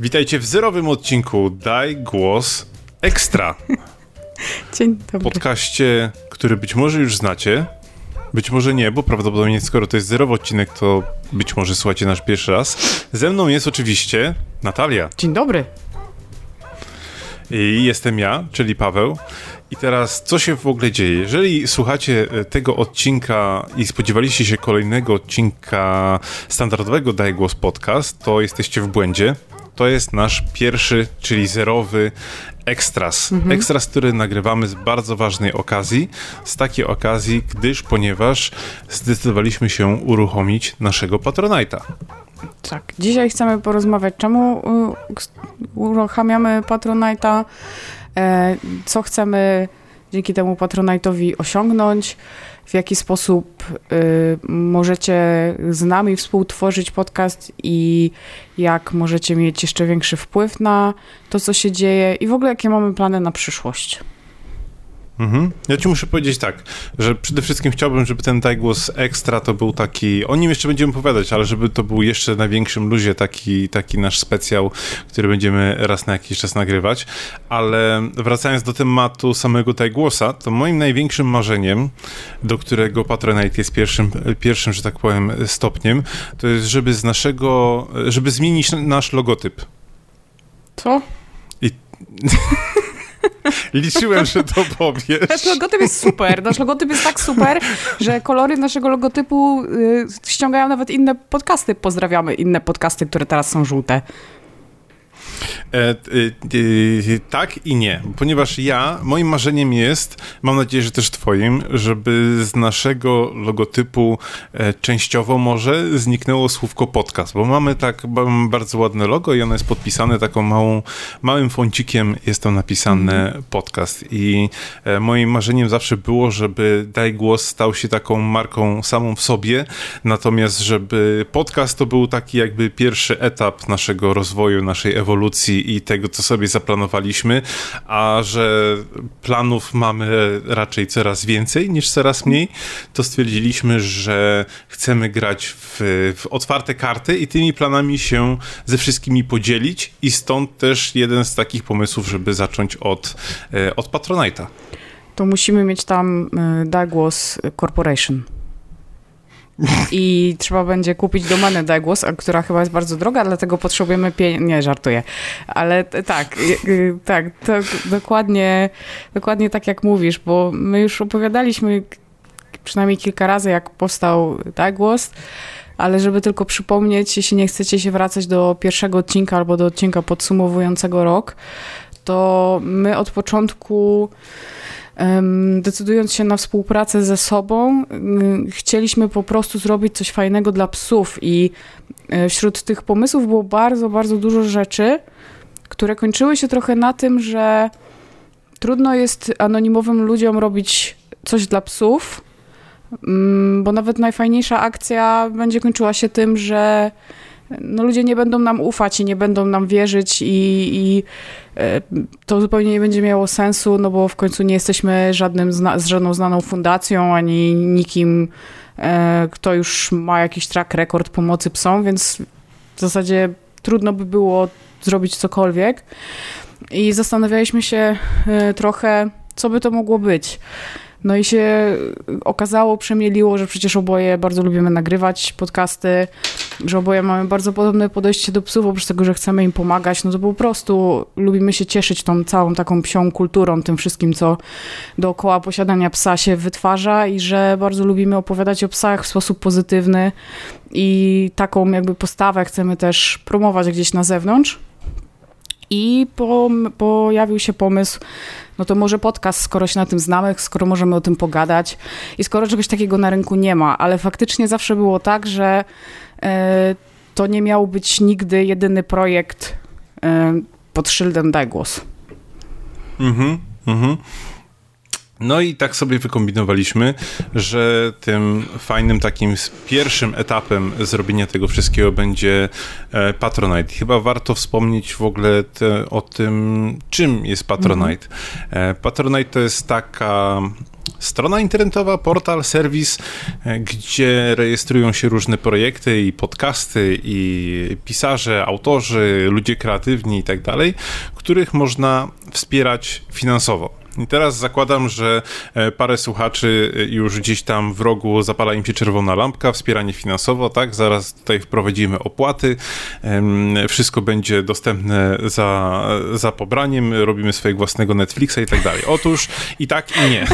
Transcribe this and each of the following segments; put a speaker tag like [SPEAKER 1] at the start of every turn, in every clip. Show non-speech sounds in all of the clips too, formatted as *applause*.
[SPEAKER 1] Witajcie w zerowym odcinku Daj Głos Ekstra. *laughs*
[SPEAKER 2] Dzień dobry.
[SPEAKER 1] Podkaście, który być może już znacie, być może nie, bo prawdopodobnie skoro to jest zerowy odcinek, to być może słuchacie nasz pierwszy raz. Ze mną jest oczywiście Natalia.
[SPEAKER 2] Dzień dobry.
[SPEAKER 1] I jestem ja, czyli Paweł. I teraz, co się w ogóle dzieje? Jeżeli słuchacie e, tego odcinka i spodziewaliście się kolejnego odcinka standardowego Daj Głos Podcast, to jesteście w błędzie. To jest nasz pierwszy, czyli zerowy ekstras. Mhm. Ekstras, który nagrywamy z bardzo ważnej okazji. Z takiej okazji, gdyż, ponieważ zdecydowaliśmy się uruchomić naszego Patronite'a.
[SPEAKER 2] Tak, dzisiaj chcemy porozmawiać, czemu uruchamiamy Patronite'a, e, co chcemy dzięki temu Patronite'owi osiągnąć, w jaki sposób y, możecie z nami współtworzyć podcast i jak możecie mieć jeszcze większy wpływ na to, co się dzieje i w ogóle jakie mamy plany na przyszłość.
[SPEAKER 1] Mhm. Ja ci muszę powiedzieć tak, że przede wszystkim chciałbym, żeby ten Głos Ekstra to był taki, o nim jeszcze będziemy opowiadać, ale żeby to był jeszcze na większym luzie taki, taki nasz specjał, który będziemy raz na jakiś czas nagrywać. Ale wracając do tematu samego Głosa, to moim największym marzeniem, do którego Patronite jest pierwszym, pierwszym, że tak powiem, stopniem, to jest, żeby z naszego, żeby zmienić nasz logotyp.
[SPEAKER 2] Co?
[SPEAKER 1] I... *laughs* Liczyłem, że to powiesz.
[SPEAKER 2] Nasz logotyp jest super. Nasz logotyp jest tak super, że kolory naszego logotypu y, ściągają nawet inne podcasty. Pozdrawiamy inne podcasty, które teraz są żółte.
[SPEAKER 1] E, e, tak i nie, ponieważ ja, moim marzeniem jest, mam nadzieję, że też twoim, żeby z naszego logotypu e, częściowo może zniknęło słówko podcast, bo mamy tak mamy bardzo ładne logo i ono jest podpisane taką małą, małym foncikiem jest to napisane mm. podcast. I e, moim marzeniem zawsze było, żeby Daj Głos stał się taką marką samą w sobie, natomiast żeby podcast to był taki jakby pierwszy etap naszego rozwoju, naszej ewolucji i tego, co sobie zaplanowaliśmy, a że planów mamy raczej coraz więcej niż coraz mniej, to stwierdziliśmy, że chcemy grać w, w otwarte karty i tymi planami się ze wszystkimi podzielić i stąd też jeden z takich pomysłów, żeby zacząć od, e, od Patronite'a.
[SPEAKER 2] To musimy mieć tam e, Douglas Corporation. *laughs* I trzeba będzie kupić domenę Degłos, która chyba jest bardzo droga, dlatego potrzebujemy pieniędzy. Nie, żartuję. Ale tak, tak, to dokładnie, dokładnie tak jak mówisz, bo my już opowiadaliśmy przynajmniej kilka razy, jak powstał Degłos, ale żeby tylko przypomnieć, jeśli nie chcecie się wracać do pierwszego odcinka albo do odcinka podsumowującego rok, to my od początku decydując się na współpracę ze sobą, chcieliśmy po prostu zrobić coś fajnego dla psów i e, wśród tych pomysłów było bardzo, bardzo dużo rzeczy, które kończyły się trochę na tym, że trudno jest anonimowym ludziom robić coś dla psów, bo nawet najfajniejsza akcja będzie kończyła się tym, że no ludzie nie będą nam ufać i nie będą nam wierzyć i, i e, to zupełnie nie będzie miało sensu, no bo w końcu nie jesteśmy żadnym z żadną znaną fundacją, ani nikim, e, kto już ma jakiś track record pomocy psom, więc w zasadzie trudno by było zrobić cokolwiek. I zastanawialiśmy się e, trochę, co by to mogło być. No i się okazało, przemieliło, że przecież oboje bardzo lubimy nagrywać podcasty, że oboje mamy bardzo podobne podejście do psów, oprócz tego, że chcemy im pomagać, no to po prostu lubimy się cieszyć tą całą taką psią kulturą, tym wszystkim, co dookoła posiadania psa się wytwarza i że bardzo lubimy opowiadać o psach w sposób pozytywny i taką jakby postawę chcemy też promować gdzieś na zewnątrz. I po, pojawił się pomysł, no to może podcast, skoro się na tym znamy, skoro możemy o tym pogadać i skoro czegoś takiego na rynku nie ma, ale faktycznie zawsze było tak, że to nie miał być nigdy jedyny projekt e, pod szyldem Daj Głos.
[SPEAKER 1] Mhm, mhm. No i tak sobie wykombinowaliśmy, że tym fajnym takim pierwszym etapem zrobienia tego wszystkiego będzie e, Patronite. Chyba warto wspomnieć w ogóle te, o tym, czym jest Patronite. Mhm. Patronite to jest taka strona internetowa, portal, serwis, e, gdzie rejestrują się różne projekty i podcasty, i pisarze, autorzy, ludzie kreatywni i tak dalej, których można wspierać finansowo. I teraz zakładam, że e, parę słuchaczy e, już gdzieś tam w rogu zapala im się czerwona lampka, wspieranie finansowo, tak? Zaraz tutaj wprowadzimy opłaty, wszystko będzie dostępne za, za pobraniem, robimy swojego własnego Netflixa i tak dalej. Otóż i tak i nie. *laughs*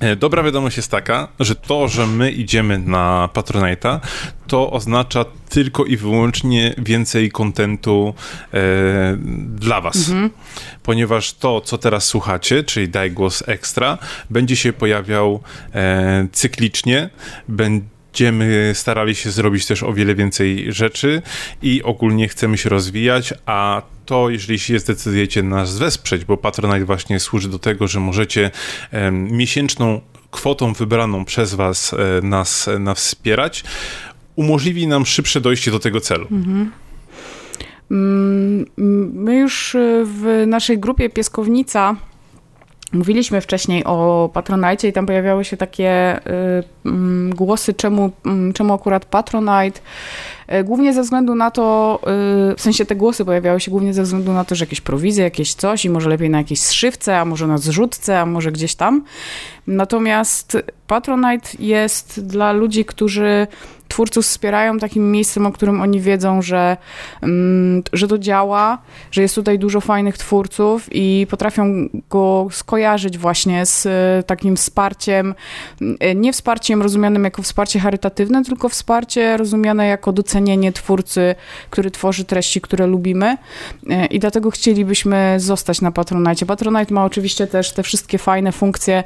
[SPEAKER 1] E, dobra wiadomość jest taka, że to, że my idziemy na Patronite'a, to oznacza tylko i wyłącznie więcej kontentu e, dla was. Mhm. Ponieważ to, co teraz słuchacie, czyli Daj Głos Ekstra, będzie się pojawiał e, cyklicznie, będzie będziemy starali się zrobić też o wiele więcej rzeczy i ogólnie chcemy się rozwijać, a to, jeżeli się zdecydujecie nas wesprzeć, bo Patronite właśnie służy do tego, że możecie um, miesięczną kwotą wybraną przez was e, nas, nas wspierać, umożliwi nam szybsze dojście do tego celu. Mhm.
[SPEAKER 2] Mm, my już w naszej grupie Pieskownica Mówiliśmy wcześniej o Patronite i tam pojawiały się takie y, y, głosy, czemu, y, czemu akurat Patronite. Y, głównie ze względu na to, y, w sensie te głosy pojawiały się głównie ze względu na to, że jakieś prowizje, jakieś coś i może lepiej na jakiejś zszywce, a może na zrzutce, a może gdzieś tam. Natomiast Patronite jest dla ludzi, którzy twórców wspierają takim miejscem, o którym oni wiedzą, że, mm, że to działa, że jest tutaj dużo fajnych twórców i potrafią go skojarzyć właśnie z e, takim wsparciem, e, nie wsparciem rozumianym jako wsparcie charytatywne, tylko wsparcie rozumiane jako docenienie twórcy, który tworzy treści, które lubimy e, i dlatego chcielibyśmy zostać na Patronite. Patronite ma oczywiście też te wszystkie fajne funkcje,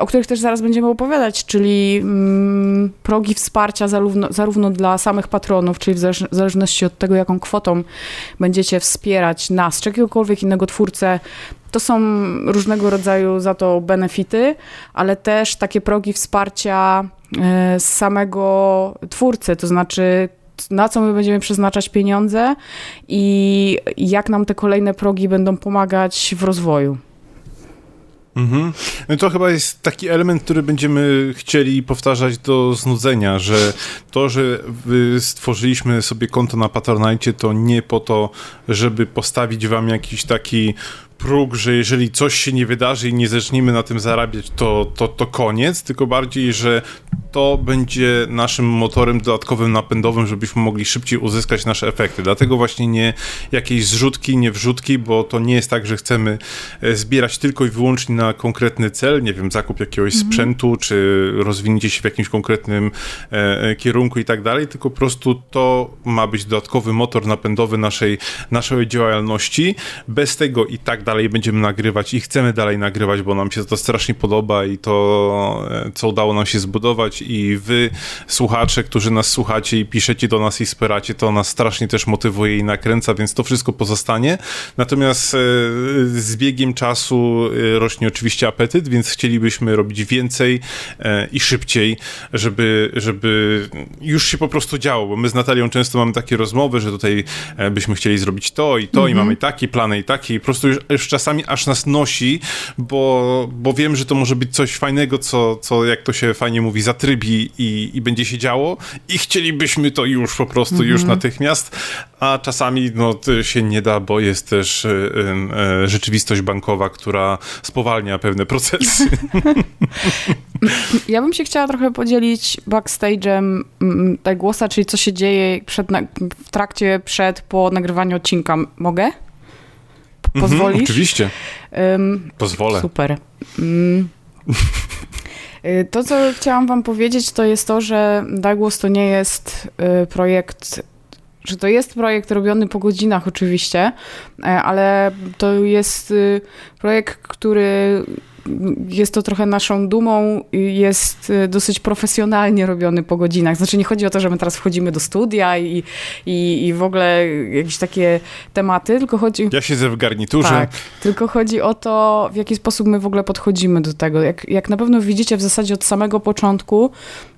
[SPEAKER 2] o których też zaraz będziemy opowiadać, czyli mm, progi wsparcia zarówno, zarówno dla samych patronów, czyli w zależności od tego, jaką kwotą będziecie wspierać nas, czy jakiegokolwiek innego twórcę, to są różnego rodzaju za to benefity, ale też takie progi wsparcia e, z samego twórcy, to znaczy na co my będziemy przeznaczać pieniądze i jak nam te kolejne progi będą pomagać w rozwoju.
[SPEAKER 1] Mhm. No to chyba jest taki element, który będziemy chcieli powtarzać do znudzenia, że to, że stworzyliśmy sobie konto na Patronite, to nie po to, żeby postawić wam jakiś taki próg, że jeżeli coś się nie wydarzy i nie zaczniemy na tym zarabiać, to, to, to koniec, tylko bardziej, że to będzie naszym motorem dodatkowym napędowym, żebyśmy mogli szybciej uzyskać nasze efekty. Dlatego właśnie nie jakieś zrzutki, nie wrzutki, bo to nie jest tak, że chcemy e, zbierać tylko i wyłącznie na konkretny cel, nie wiem, zakup jakiegoś mhm. sprzętu, czy rozwinięcie się w jakimś konkretnym e, e, kierunku i tak dalej, tylko po prostu to ma być dodatkowy motor napędowy naszej, naszej działalności. Bez tego i tak dalej będziemy nagrywać i chcemy dalej nagrywać, bo nam się to strasznie podoba i to, e, co udało nam się zbudować i wy, słuchacze, którzy nas słuchacie i piszecie do nas i wspieracie, to nas strasznie też motywuje i nakręca, więc to wszystko pozostanie. Natomiast e, z biegiem czasu e, rośnie oczywiście apetyt, więc chcielibyśmy robić więcej i szybciej, żeby, żeby już się po prostu działo, bo my z Natalią często mamy takie rozmowy, że tutaj byśmy chcieli zrobić to i to mhm. i mamy takie plany i takie i po prostu już, już czasami aż nas nosi, bo, bo wiem, że to może być coś fajnego, co, co jak to się fajnie mówi, zatrybi trybi i, i będzie się działo i chcielibyśmy to już po prostu, mhm. już natychmiast, a czasami no, się nie da, bo jest też y, y, rzeczywistość bankowa, która spowalnia pewne procesy. *laughs*
[SPEAKER 2] Ja bym się chciała trochę podzielić backstage'em tak głosa, czyli co się dzieje przed, w trakcie, przed, po nagrywaniu odcinka. Mogę? Mhm, Pozwolisz? Mhm,
[SPEAKER 1] oczywiście. Um, Pozwolę.
[SPEAKER 2] Super. Um, to, co chciałam wam powiedzieć, to jest to, że Dagłos to nie jest y, projekt że to jest projekt robiony po godzinach oczywiście, e, ale to jest y, projekt, który jest to trochę naszą dumą, jest y, dosyć profesjonalnie robiony po godzinach. Znaczy nie chodzi o to, że my teraz wchodzimy do studia i, i, i w ogóle jakieś takie tematy, tylko chodzi...
[SPEAKER 1] Ja siedzę w garniturze. Tak,
[SPEAKER 2] tylko chodzi o to, w jaki sposób my w ogóle podchodzimy do tego. Jak, jak na pewno widzicie w zasadzie od samego początku,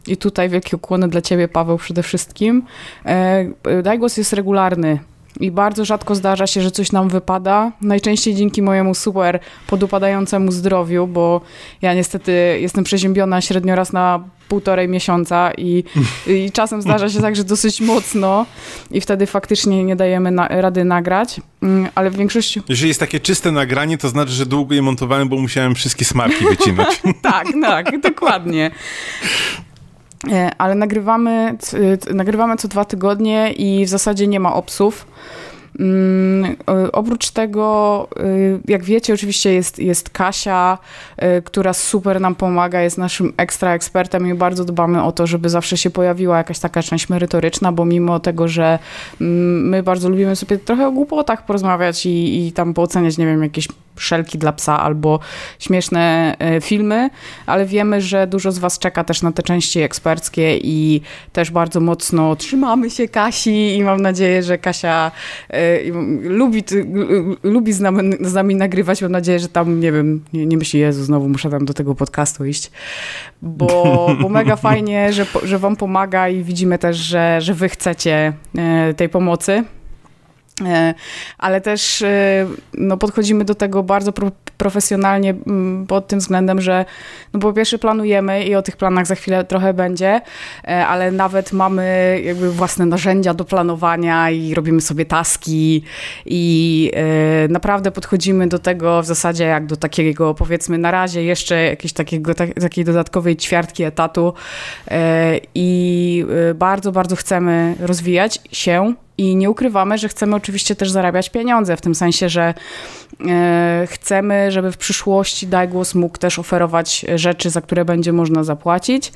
[SPEAKER 2] i tutaj wielkie ukłony dla ciebie, Paweł, przede wszystkim, e, Dajgłos jest regularny i bardzo rzadko zdarza się, że coś nam wypada. Najczęściej dzięki mojemu super podupadającemu zdrowiu, bo ja niestety jestem przeziębiona średnio raz na półtorej miesiąca i, i czasem zdarza się tak, że dosyć mocno i wtedy faktycznie nie dajemy na, rady nagrać, mm, ale w większości...
[SPEAKER 1] Jeżeli jest takie czyste nagranie, to znaczy, że długo je montowałem, bo musiałem wszystkie smarki wycinać. *laughs*
[SPEAKER 2] tak, tak, dokładnie. E, ale nagrywamy, nagrywamy co dwa tygodnie i w zasadzie nie ma obsów. Mm, oprócz tego, jak wiecie, oczywiście jest, jest Kasia, która super nam pomaga, jest naszym ekstra ekspertem i bardzo dbamy o to, żeby zawsze się pojawiła jakaś taka część merytoryczna, bo mimo tego, że mm, my bardzo lubimy sobie trochę o głupotach porozmawiać i, i tam pooceniać, nie wiem, jakieś szelki dla psa albo śmieszne e, filmy, ale wiemy, że dużo z Was czeka też na te części eksperckie i też bardzo mocno trzymamy się Kasi i mam nadzieję, że Kasia e, lubi, lubi z nami, z nami nagrywać. Mam nadzieję, że tam, nie wiem, nie, nie myśli, Jezu, znowu muszę tam do tego podcastu iść, bo, bo mega fajnie, że, że Wam pomaga i widzimy też, że, że Wy chcecie e, tej pomocy. E, ale też e, no, podchodzimy do tego bardzo pro, profesjonalnie pod tym względem, że no, po pierwsze planujemy i o tych planach za chwilę trochę będzie, e, ale nawet mamy jakby własne narzędzia do planowania i robimy sobie taski i naprawdę podchodzimy do tego w zasadzie jak do takiego powiedzmy na razie jeszcze jakiejś takiego, takiej dodatkowej ćwiartki etatu i bardzo, bardzo chcemy rozwijać się i nie ukrywamy, że chcemy oczywiście też zarabiać pieniądze, w tym sensie, że e, chcemy, żeby w przyszłości Dajgłos mógł też oferować rzeczy, za które będzie można zapłacić,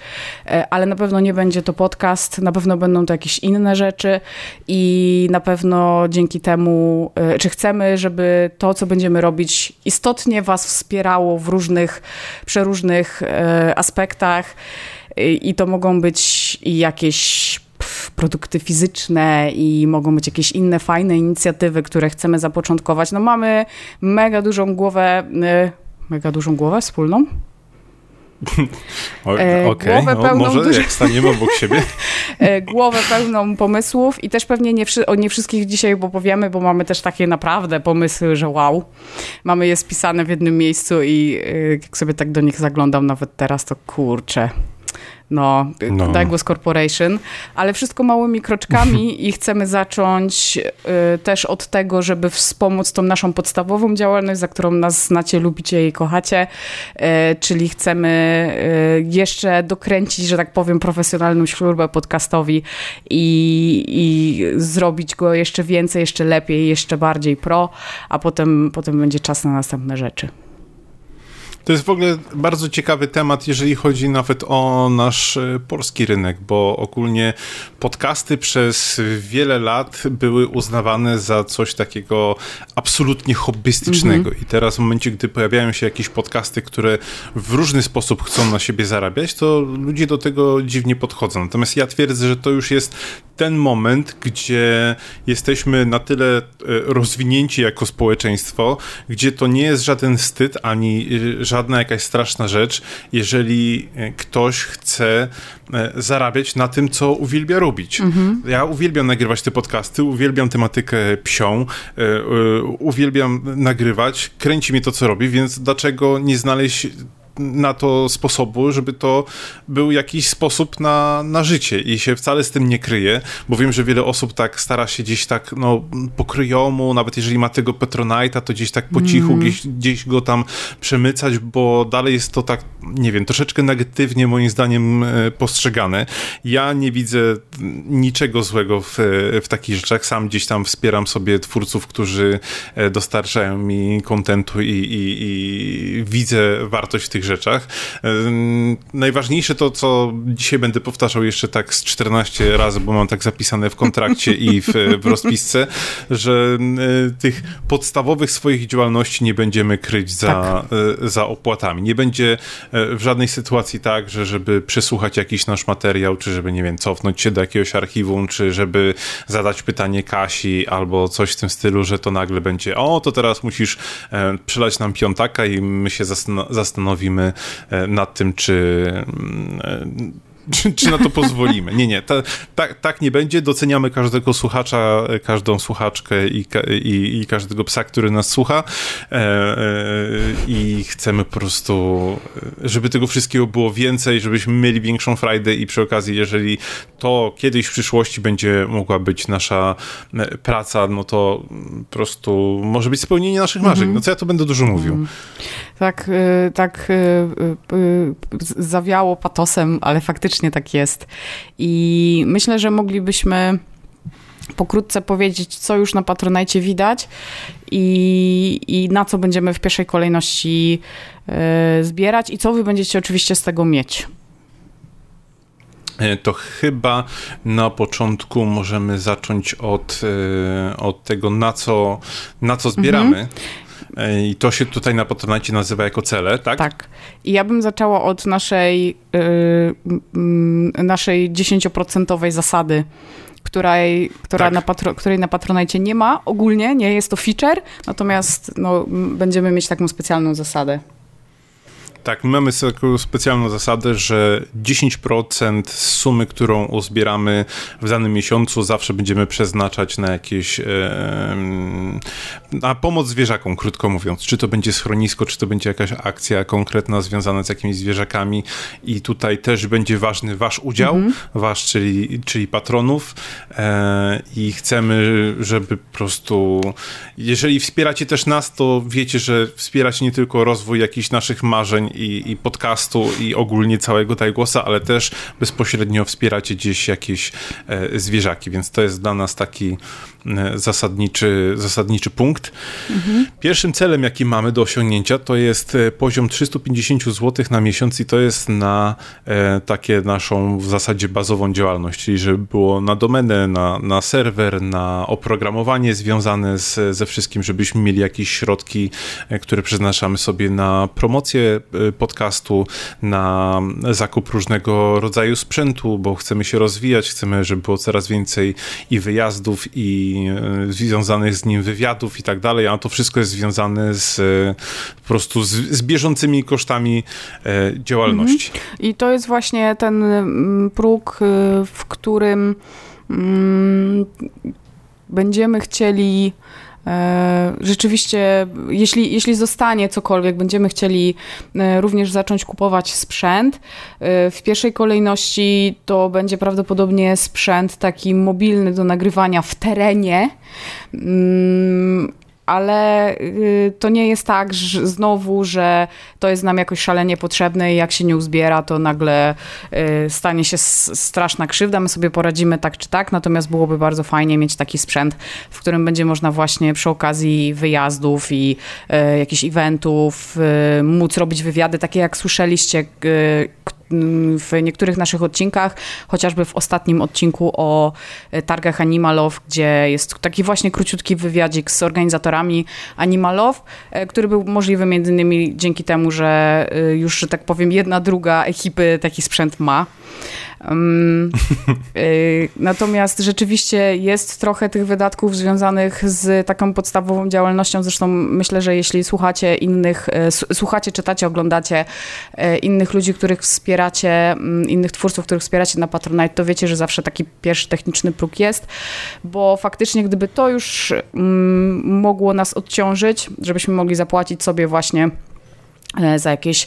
[SPEAKER 2] e, ale na pewno nie będzie to podcast, na pewno będą to jakieś inne rzeczy i na pewno dzięki temu, e, czy chcemy, żeby to, co będziemy robić, istotnie Was wspierało w różnych, przeróżnych aspektach i to mogą być jakieś produkty fizyczne i mogą być jakieś inne fajne inicjatywy, które chcemy zapoczątkować. No mamy mega dużą głowę, y, mega dużą głowę wspólną.
[SPEAKER 1] E, Okej, okay. no, może dużo... jak staniemy obok siebie. *laughs*
[SPEAKER 2] E, głowę pełną pomysłów i też pewnie nie, o nie wszystkich dzisiaj opowiemy, bo mamy też takie naprawdę pomysły, że wow. Mamy je spisane w jednym miejscu i y, jak sobie tak do nich zaglądam nawet teraz, to kurczę, no, no. Douglas Corporation, ale wszystko małymi kroczkami *laughs* i chcemy zacząć y, też od tego, żeby wspomóc tą naszą podstawową działalność, za którą nas znacie, lubicie i kochacie, y, czyli chcemy y, jeszcze dokręcić, że tak powiem, profesjonalną śrubę podcastowi i, i zrobić go jeszcze więcej, jeszcze lepiej, jeszcze bardziej pro, a potem, potem będzie czas na następne rzeczy.
[SPEAKER 1] To jest w ogóle bardzo ciekawy temat, jeżeli chodzi nawet o nasz e, polski rynek, bo ogólnie podcasty przez wiele lat były uznawane za coś takiego absolutnie hobbystycznego. -hmm. I teraz w momencie, gdy pojawiają się jakieś podcasty, które w różny sposób chcą na siebie zarabiać, to ludzie do tego dziwnie podchodzą. Natomiast ja twierdzę, że to już jest ten moment, gdzie jesteśmy na tyle e, rozwinięci jako społeczeństwo, gdzie to nie jest żaden wstyd ani e, żadna jakaś straszna rzecz, jeżeli e, ktoś chce zarabiać na tym, co uwielbia robić. Mhm. Ja uwielbiam nagrywać te podcasty, uwielbiam tematykę psią, uwielbiam nagrywać, kręci mi to, co robi, więc dlaczego nie znaleźć na to sposobu, żeby to był jakiś sposób na, na życie i się wcale z tym nie kryje, bo wiem, że wiele osób tak stara się gdzieś tak, no, pokryjomu, nawet jeżeli ma tego Petronite'a, to gdzieś tak po cichu mm. gdzieś, gdzieś go tam przemycać, bo dalej jest to tak, nie wiem, troszeczkę negatywnie moim zdaniem e, postrzegane. Ja nie widzę niczego złego w, w takich rzeczach. Sam gdzieś tam wspieram sobie twórców, którzy e, dostarczają mi kontentu i, i, i widzę wartość w tych rzeczach. Najważniejsze to, co dzisiaj będę powtarzał jeszcze tak z 14 razy, bo mam tak zapisane w kontrakcie i w, w rozpisce, że tych podstawowych swoich działalności nie będziemy kryć za, tak. E, za opłatami. Nie będzie e, w żadnej sytuacji tak, że żeby przesłuchać jakiś nasz materiał, czy żeby, nie wiem, cofnąć się do jakiegoś archiwum, czy żeby zadać pytanie Kasi albo coś w tym stylu, że to nagle będzie, o, to teraz musisz e, przelać nam piątaka i my się zastanowimy E, nad tym, czy mm, e, czy, czy na to pozwolimy. Nie, nie, tak, tak nie będzie. Doceniamy każdego słuchacza, każdą słuchaczkę i, i, i każdego psa, który nas słucha e, e, i chcemy po prostu, żeby tego wszystkiego było więcej, żebyśmy mieli większą frajdę i przy okazji, jeżeli to kiedyś w przyszłości będzie mogła być nasza e, praca, no to po prostu może być spełnienie naszych marzeń. Mm -hmm. No co ja tu będę dużo mówił. Mm.
[SPEAKER 2] Tak, y, tak y, zawiało patosem, ale faktycznie tak jest. I myślę, że moglibyśmy pokrótce powiedzieć, co już na Patronajcie widać i, i na co będziemy w pierwszej kolejności zbierać i co wy będziecie oczywiście z tego mieć.
[SPEAKER 1] E, to chyba na początku możemy zacząć od, e, od tego, na co, na co zbieramy. Mhm. I to się tutaj na patronacie nazywa jako cele, tak?
[SPEAKER 2] Tak. I ja bym zaczęła od naszej, yy, naszej 10% zasady, której, która tak. na patro, której na Patronajcie nie ma ogólnie, nie jest to feature, natomiast no, będziemy mieć taką specjalną zasadę.
[SPEAKER 1] Tak, my mamy taką specjalną zasadę, że 10% sumy, którą uzbieramy w danym miesiącu, zawsze będziemy przeznaczać na jakieś na pomoc zwierzakom, krótko mówiąc. Czy to będzie schronisko, czy to będzie jakaś akcja konkretna związana z jakimiś zwierzakami i tutaj też będzie ważny wasz udział, mhm. wasz, czyli, czyli patronów e, i chcemy, żeby po prostu jeżeli wspieracie też nas, to wiecie, że wspieracie nie tylko rozwój jakichś naszych marzeń i, i podcastu i ogólnie całego Tajgłosa, ale też bezpośrednio wspieracie gdzieś jakieś e, zwierzaki, więc to jest dla nas taki e, zasadniczy, zasadniczy punkt. Mhm. Pierwszym celem, jaki mamy do osiągnięcia, to jest e, poziom 350 zł na miesiąc i to jest na e, takie naszą w zasadzie bazową działalność, czyli żeby było na domenę, na, na serwer, na oprogramowanie związane z, ze wszystkim, żebyśmy mieli jakieś środki, e, które przeznaczamy sobie na promocję e, podcastu, na zakup różnego rodzaju sprzętu, bo chcemy się rozwijać, chcemy, żeby było coraz więcej i wyjazdów, i e, związanych z nim wywiadów i tak dalej, a to wszystko jest związane z po prostu z, z bieżącymi kosztami działalności. Mhm.
[SPEAKER 2] I to jest właśnie ten mm, próg, w którym mm, będziemy chcieli E, rzeczywiście, jeśli, jeśli zostanie cokolwiek, będziemy chcieli e, również zacząć kupować sprzęt. E, w pierwszej kolejności to będzie prawdopodobnie sprzęt taki mobilny do nagrywania w terenie mm, ale y, to nie jest tak że znowu, że to jest nam jakoś szalenie potrzebne i jak się nie uzbiera, to nagle y, stanie się straszna krzywda. My sobie poradzimy tak czy tak, natomiast byłoby bardzo fajnie mieć taki sprzęt, w którym będzie można właśnie przy okazji wyjazdów i y, jakichś eventów móc robić wywiady, takie jak słyszeliście, w niektórych naszych odcinkach, chociażby w ostatnim odcinku o e, targach Animalow, gdzie jest taki właśnie króciutki wywiadzik z organizatorami Animalow, e, który był możliwy między innymi dzięki temu, że e, już, że tak powiem, jedna druga ekipy taki sprzęt ma. *laughs* Y, natomiast rzeczywiście jest trochę tych wydatków związanych z taką podstawową działalnością. Zresztą myślę, że jeśli słuchacie innych, y, słuchacie, czytacie, oglądacie y, innych ludzi, których wspieracie, mm, innych twórców, których wspieracie na Patronite, to wiecie, że zawsze taki pierwszy techniczny próg jest, bo faktycznie gdyby to już mm, mogło nas odciążyć, żebyśmy mogli zapłacić sobie właśnie E, za jakieś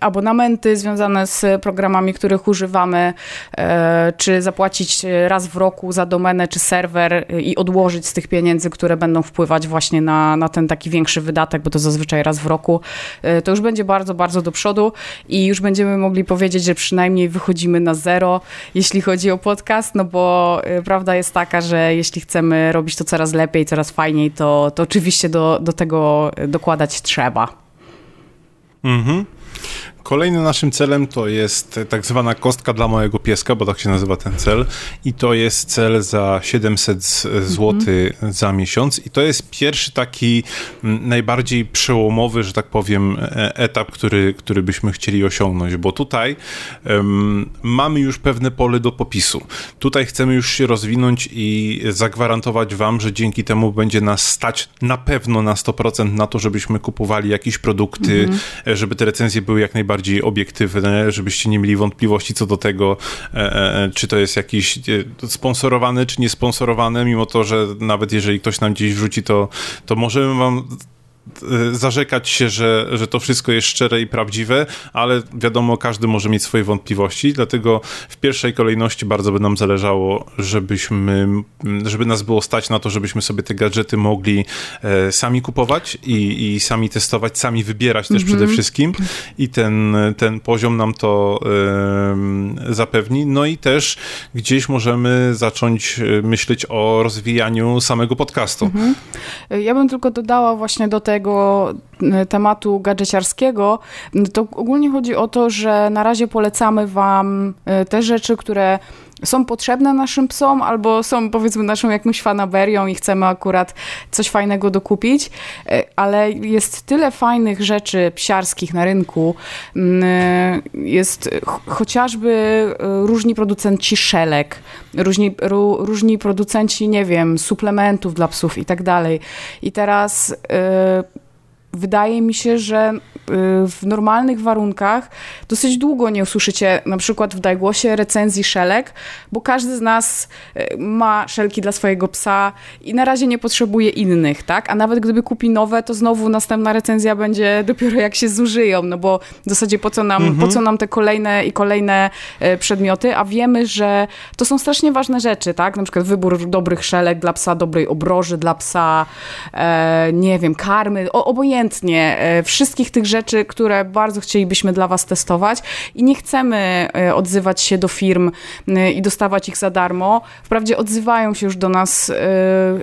[SPEAKER 2] abonamenty związane z programami, których używamy, e, czy zapłacić raz w roku za domenę czy serwer i odłożyć z tych pieniędzy, które będą wpływać właśnie na, na ten taki większy wydatek, bo to zazwyczaj raz w roku, e, to już będzie bardzo, bardzo do przodu i już będziemy mogli powiedzieć, że przynajmniej wychodzimy na zero, jeśli chodzi o podcast, no bo prawda jest taka, że jeśli chcemy robić to coraz lepiej, coraz fajniej, to, to oczywiście do, do tego dokładać trzeba.
[SPEAKER 1] Mhm. Kolejnym naszym celem to jest tak zwana kostka dla małego pieska, bo tak się nazywa ten cel. I to jest cel za 700 zł mhm. za miesiąc. I to jest pierwszy taki najbardziej przełomowy, że tak powiem, e, etap, który, który byśmy chcieli osiągnąć, bo tutaj um, mamy już pewne pole do popisu. Tutaj chcemy już się rozwinąć i zagwarantować Wam, że dzięki temu będzie nas stać na pewno na 100% na to, żebyśmy kupowali jakieś produkty, mhm. żeby te recenzje były jak najbardziej obiektywne, żebyście nie mieli wątpliwości co do tego, czy to jest jakiś sponsorowane, czy niesponsorowane, mimo to, że nawet jeżeli ktoś nam gdzieś wrzuci, to, to możemy wam zarzekać się, że, że to wszystko jest szczere i prawdziwe, ale wiadomo, każdy może mieć swoje wątpliwości, dlatego w pierwszej kolejności bardzo by nam zależało, żebyśmy, żeby nas było stać na to, żebyśmy sobie te gadżety mogli e, sami kupować i, i sami testować, sami wybierać też przede mhm. wszystkim i ten, ten poziom nam to e, zapewni. No i też gdzieś możemy zacząć e, myśleć o rozwijaniu samego podcastu. Mhm.
[SPEAKER 2] Ja bym tylko dodała właśnie do tego, tego e, tematu gadżeciarskiego, to ogólnie chodzi o to, że na razie polecamy Wam e, te rzeczy, które są potrzebne naszym psom, albo są powiedzmy naszą jakąś fanaberią i chcemy akurat coś fajnego dokupić, e, ale jest tyle fajnych rzeczy psiarskich na rynku. Jest chociażby różni producenci szelek, różni, różni producenci, nie wiem, suplementów dla psów i tak dalej. I teraz wydaje mi się, że y, w normalnych warunkach dosyć długo nie usłyszycie na przykład w Dajgłosie recenzji szelek, bo każdy z nas y, ma szelki dla swojego psa i na razie nie potrzebuje innych, tak? A nawet gdyby kupi nowe, to znowu następna recenzja będzie dopiero jak się zużyją, no bo w zasadzie po co nam, mhm. po co nam te kolejne i kolejne y, przedmioty, a wiemy, że to są strasznie ważne rzeczy, tak? Na przykład wybór dobrych szelek dla psa, dobrej obroży dla psa, e, nie wiem, karmy, obojętnie obojętnie e, wszystkich tych rzeczy, które bardzo chcielibyśmy dla Was testować i nie chcemy e, odzywać się do firm e, i dostawać ich za darmo. Wprawdzie odzywają się już do nas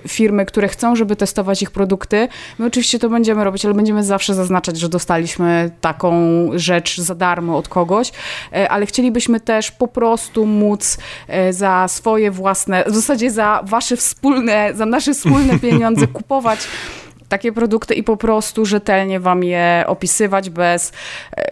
[SPEAKER 2] firmy, które chcą, żeby testować ich produkty. My oczywiście to będziemy robić, ale będziemy zawsze zaznaczać, że dostaliśmy taką rzecz za darmo od kogoś, ale chcielibyśmy też po prostu móc za swoje własne, w zasadzie za wasze wspólne, za nasze wspólne pieniądze *laughs* kupować takie produkty i po prostu rzetelnie wam je opisywać bez,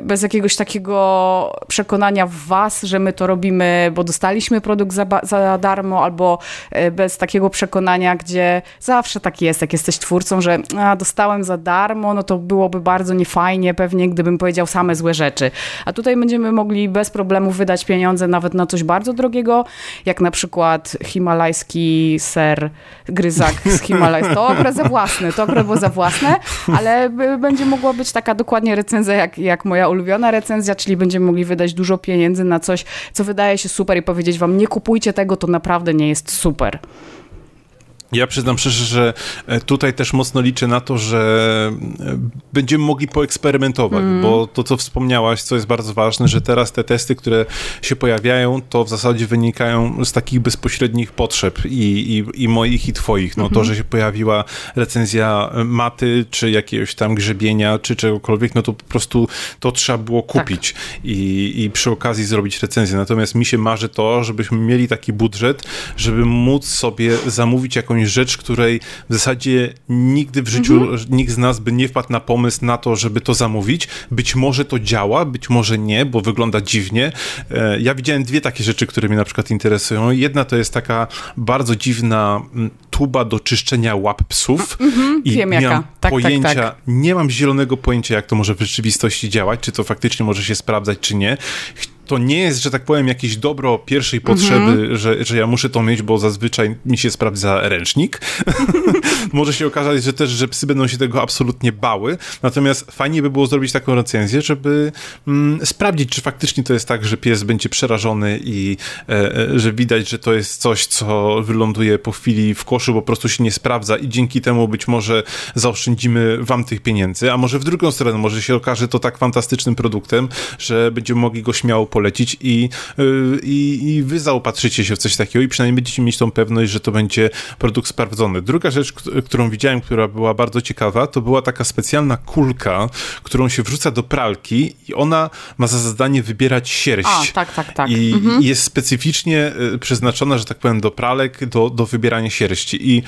[SPEAKER 2] bez jakiegoś takiego przekonania w was, że my to robimy, bo dostaliśmy produkt za, za darmo, albo e, bez takiego przekonania, gdzie zawsze tak jest, jak jesteś twórcą, że a, dostałem za darmo, no to byłoby bardzo niefajnie pewnie, gdybym powiedział same złe rzeczy. A tutaj będziemy mogli bez problemu wydać pieniądze nawet na coś bardzo drogiego, jak na przykład himalajski ser gryzak z Himalajs. To akurat za własny, to akurat albo za własne, ale będzie mogła być taka dokładnie recenzja jak, jak moja ulubiona recenzja, czyli będziemy mogli wydać dużo pieniędzy na coś, co wydaje się super i powiedzieć wam, nie kupujcie tego, to naprawdę nie jest super.
[SPEAKER 1] Ja przyznam szczerze, że e, tutaj też mocno liczę na to, że e, będziemy mogli poeksperymentować, mm. bo to, co wspomniałaś, co jest bardzo ważne, że teraz te testy, które się pojawiają, to w zasadzie wynikają z takich bezpośrednich potrzeb i, i, i moich, i twoich. No mm -hmm. to, mhm. że się pojawiła recenzja maty, czy jakiegoś tam grzebienia, czy czegokolwiek, no to po prostu to trzeba było tak. kupić tak. i, i przy okazji zrobić recenzję. Natomiast mi się marzy to, żebyśmy mieli taki budżet, żeby móc sobie zamówić jakąś jakąś rzecz, której w zasadzie nigdy w życiu mhm. nikt z nas by nie wpadł na pomysł na to, żeby to zamówić. Być może to działa, być może nie, bo wygląda dziwnie. E, ja widziałem dwie takie rzeczy, które mnie na przykład interesują. Jedna to jest taka bardzo dziwna mm, tuba do czyszczenia łap psów.
[SPEAKER 2] Mhm, I wiem jaka. tak, tak
[SPEAKER 1] pojęcia,
[SPEAKER 2] tak, tak.
[SPEAKER 1] nie mam zielonego pojęcia, jak to może w rzeczywistości działać, czy to faktycznie może się sprawdzać, czy nie to nie jest, że tak powiem, jakieś dobro pierwszej potrzeby, mhm. że, że ja muszę to mieć, bo zazwyczaj mi się sprawdza ręcznik. *laughs* Może się okazać, że też, że psy będą się tego absolutnie bały. Natomiast fajnie by było zrobić taką recenzję, żeby mm, sprawdzić, czy faktycznie to jest tak, że pies będzie przerażony i e, e, że widać, że to jest coś, co wyląduje po chwili w koszu, bo po prostu się nie sprawdza i dzięki temu być może zaoszczędzimy wam tych pieniędzy, a może w drugą stronę, może się okaże to tak fantastycznym produktem, że będziemy mogli go śmiało polecić i, y, i, i wy zaopatrzycie się w coś takiego i przynajmniej będziecie mieć tą pewność, że to będzie produkt sprawdzony. Druga rzecz, którą widziałem, która była bardzo ciekawa, to była taka specjalna kulka, którą się wrzuca do pralki i ona ma za zadanie wybierać sierść.
[SPEAKER 2] A, tak, tak, tak.
[SPEAKER 1] I mhm. jest specyficznie y, przeznaczona, że tak powiem, do pralek, do, do wybierania sierści. I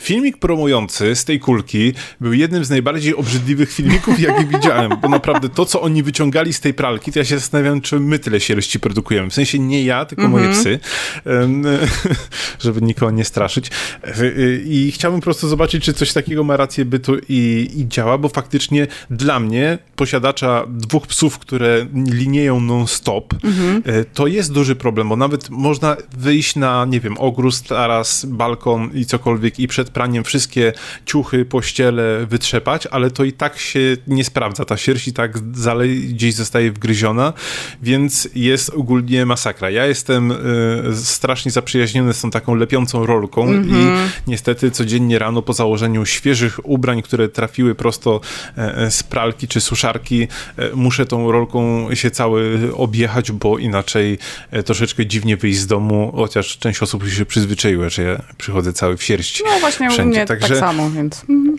[SPEAKER 1] filmik promujący z tej kulki był jednym z najbardziej obrzydliwych filmików, jakie *laughs* widziałem, bo naprawdę to, co oni wyciągali z tej pralki, to ja się zastanawiam, czy my tyle sierści produkujemy. W sensie nie ja, tylko mm -hmm. moje mhm. psy, *laughs* żeby nikogo nie straszyć. I chciałbym po prostu zobaczyć, czy coś takiego ma rację bytu i, i działa, bo faktycznie dla mnie, posiadacza dwóch psów, które linieją non-stop, mm -hmm. to jest duży problem, bo nawet można wyjść na, nie wiem, ogród, taras, balkon i cokolwiek i przed praniem wszystkie ciuchy, pościele wytrzepać, ale to i tak się nie sprawdza. Ta sierść i tak dalej gdzieś zostaje wgryziona, więc jest ogólnie masakra. Ja jestem y, strasznie zaprzyjaźniony z tą taką lepiącą rolką mm -hmm. i mhm. niestety codziennie rano po założeniu świeżych ubrań, które trafiły prosto e, z pralki czy suszarki, e, muszę tą rolką się cały objechać, bo inaczej troszeczkę dziwnie wyjść z domu, chociaż część osób się przyzwyczaiła, że ja przychodzę cały w sierść.
[SPEAKER 2] No właśnie wszędzie. u mnie Także... tak samo, więc... Mhm.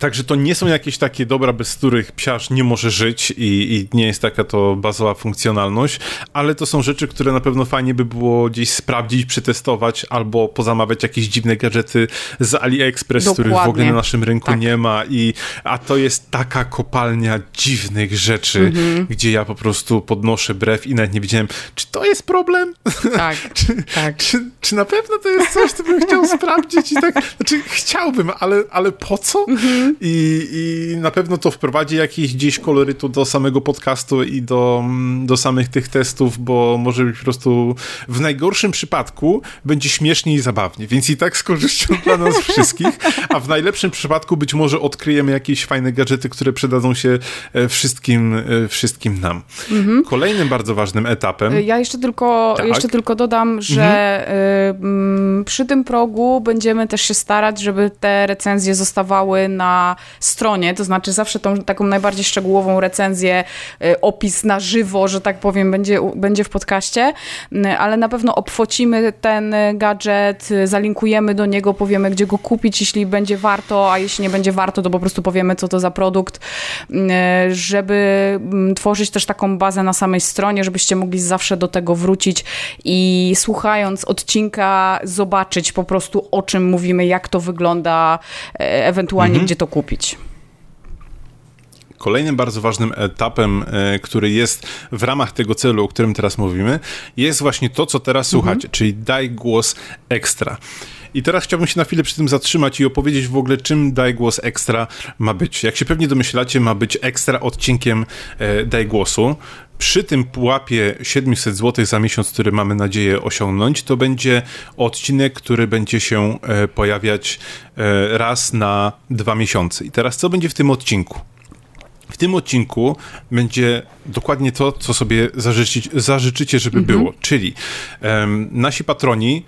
[SPEAKER 1] Także to nie są jakieś takie dobra, bez których psiarz nie może żyć i, i, nie jest taka to bazowa funkcjonalność, ale to są rzeczy, które na pewno fajnie by było gdzieś sprawdzić, przetestować albo pozamawiać jakieś dziwne gadżety z AliExpress, Dokładnie. których w ogóle na naszym rynku tak. nie ma. I, a to jest taka kopalnia dziwnych rzeczy, mhm. gdzie ja po prostu podnoszę brew i nawet nie wiedziałem, czy to jest problem?
[SPEAKER 2] Tak, *laughs*
[SPEAKER 1] czy,
[SPEAKER 2] tak.
[SPEAKER 1] Czy, czy, na pewno to jest coś, co bym chciał sprawdzić i tak, znaczy chciałbym, ale, ale po co? Mhm i, i na pewno to wprowadzi jakiś gdzieś kolorytu do samego podcastu i do, do samych tych testów, bo może być po prostu w najgorszym przypadku będzie śmiesznie i zabawnie, więc i tak z korzyścią dla nas *laughs* wszystkich, a w najlepszym przypadku być może odkryjemy jakieś fajne gadżety, które przydadzą się e, wszystkim, e, wszystkim nam. Mhm. Kolejnym bardzo ważnym etapem...
[SPEAKER 2] Ja jeszcze tylko, tak. jeszcze tylko dodam, że mhm. y, przy tym progu będziemy też się starać, żeby te recenzje zostawały na stronie, to znaczy zawsze tą taką najbardziej szczegółową recenzję, y, opis na żywo, że tak powiem, będzie, będzie w podcaście, y, ale na pewno obfocimy ten gadżet, y, zalinkujemy do niego, powiemy, gdzie go kupić, jeśli będzie warto, a jeśli nie będzie warto, to po prostu powiemy, co to za produkt, żeby mm, tworzyć też taką bazę na samej stronie, żebyście mogli zawsze do tego wrócić i słuchając odcinka zobaczyć po prostu o czym mówimy, jak to wygląda, ewentualnie mhm. gdzie to kupić.
[SPEAKER 1] Kolejnym bardzo ważnym etapem, e, który jest w ramach tego celu, o którym teraz mówimy, jest właśnie to, co teraz mhm. słuchacie, czyli daj głos ekstra. I teraz chciałbym się na chwilę przy tym zatrzymać i opowiedzieć w ogóle, czym Daj Głos Ekstra ma być. Jak się pewnie domyślacie, ma być ekstra odcinkiem e, Daj Głosu. Przy tym pułapie 700 zł za miesiąc, który mamy nadzieję osiągnąć, to będzie odcinek, który będzie się e, pojawiać e, raz na dwa miesiące. I teraz co będzie w tym odcinku? W tym odcinku będzie dokładnie to, co sobie zażyczycie, żeby mhm. było. Czyli um, nasi patroni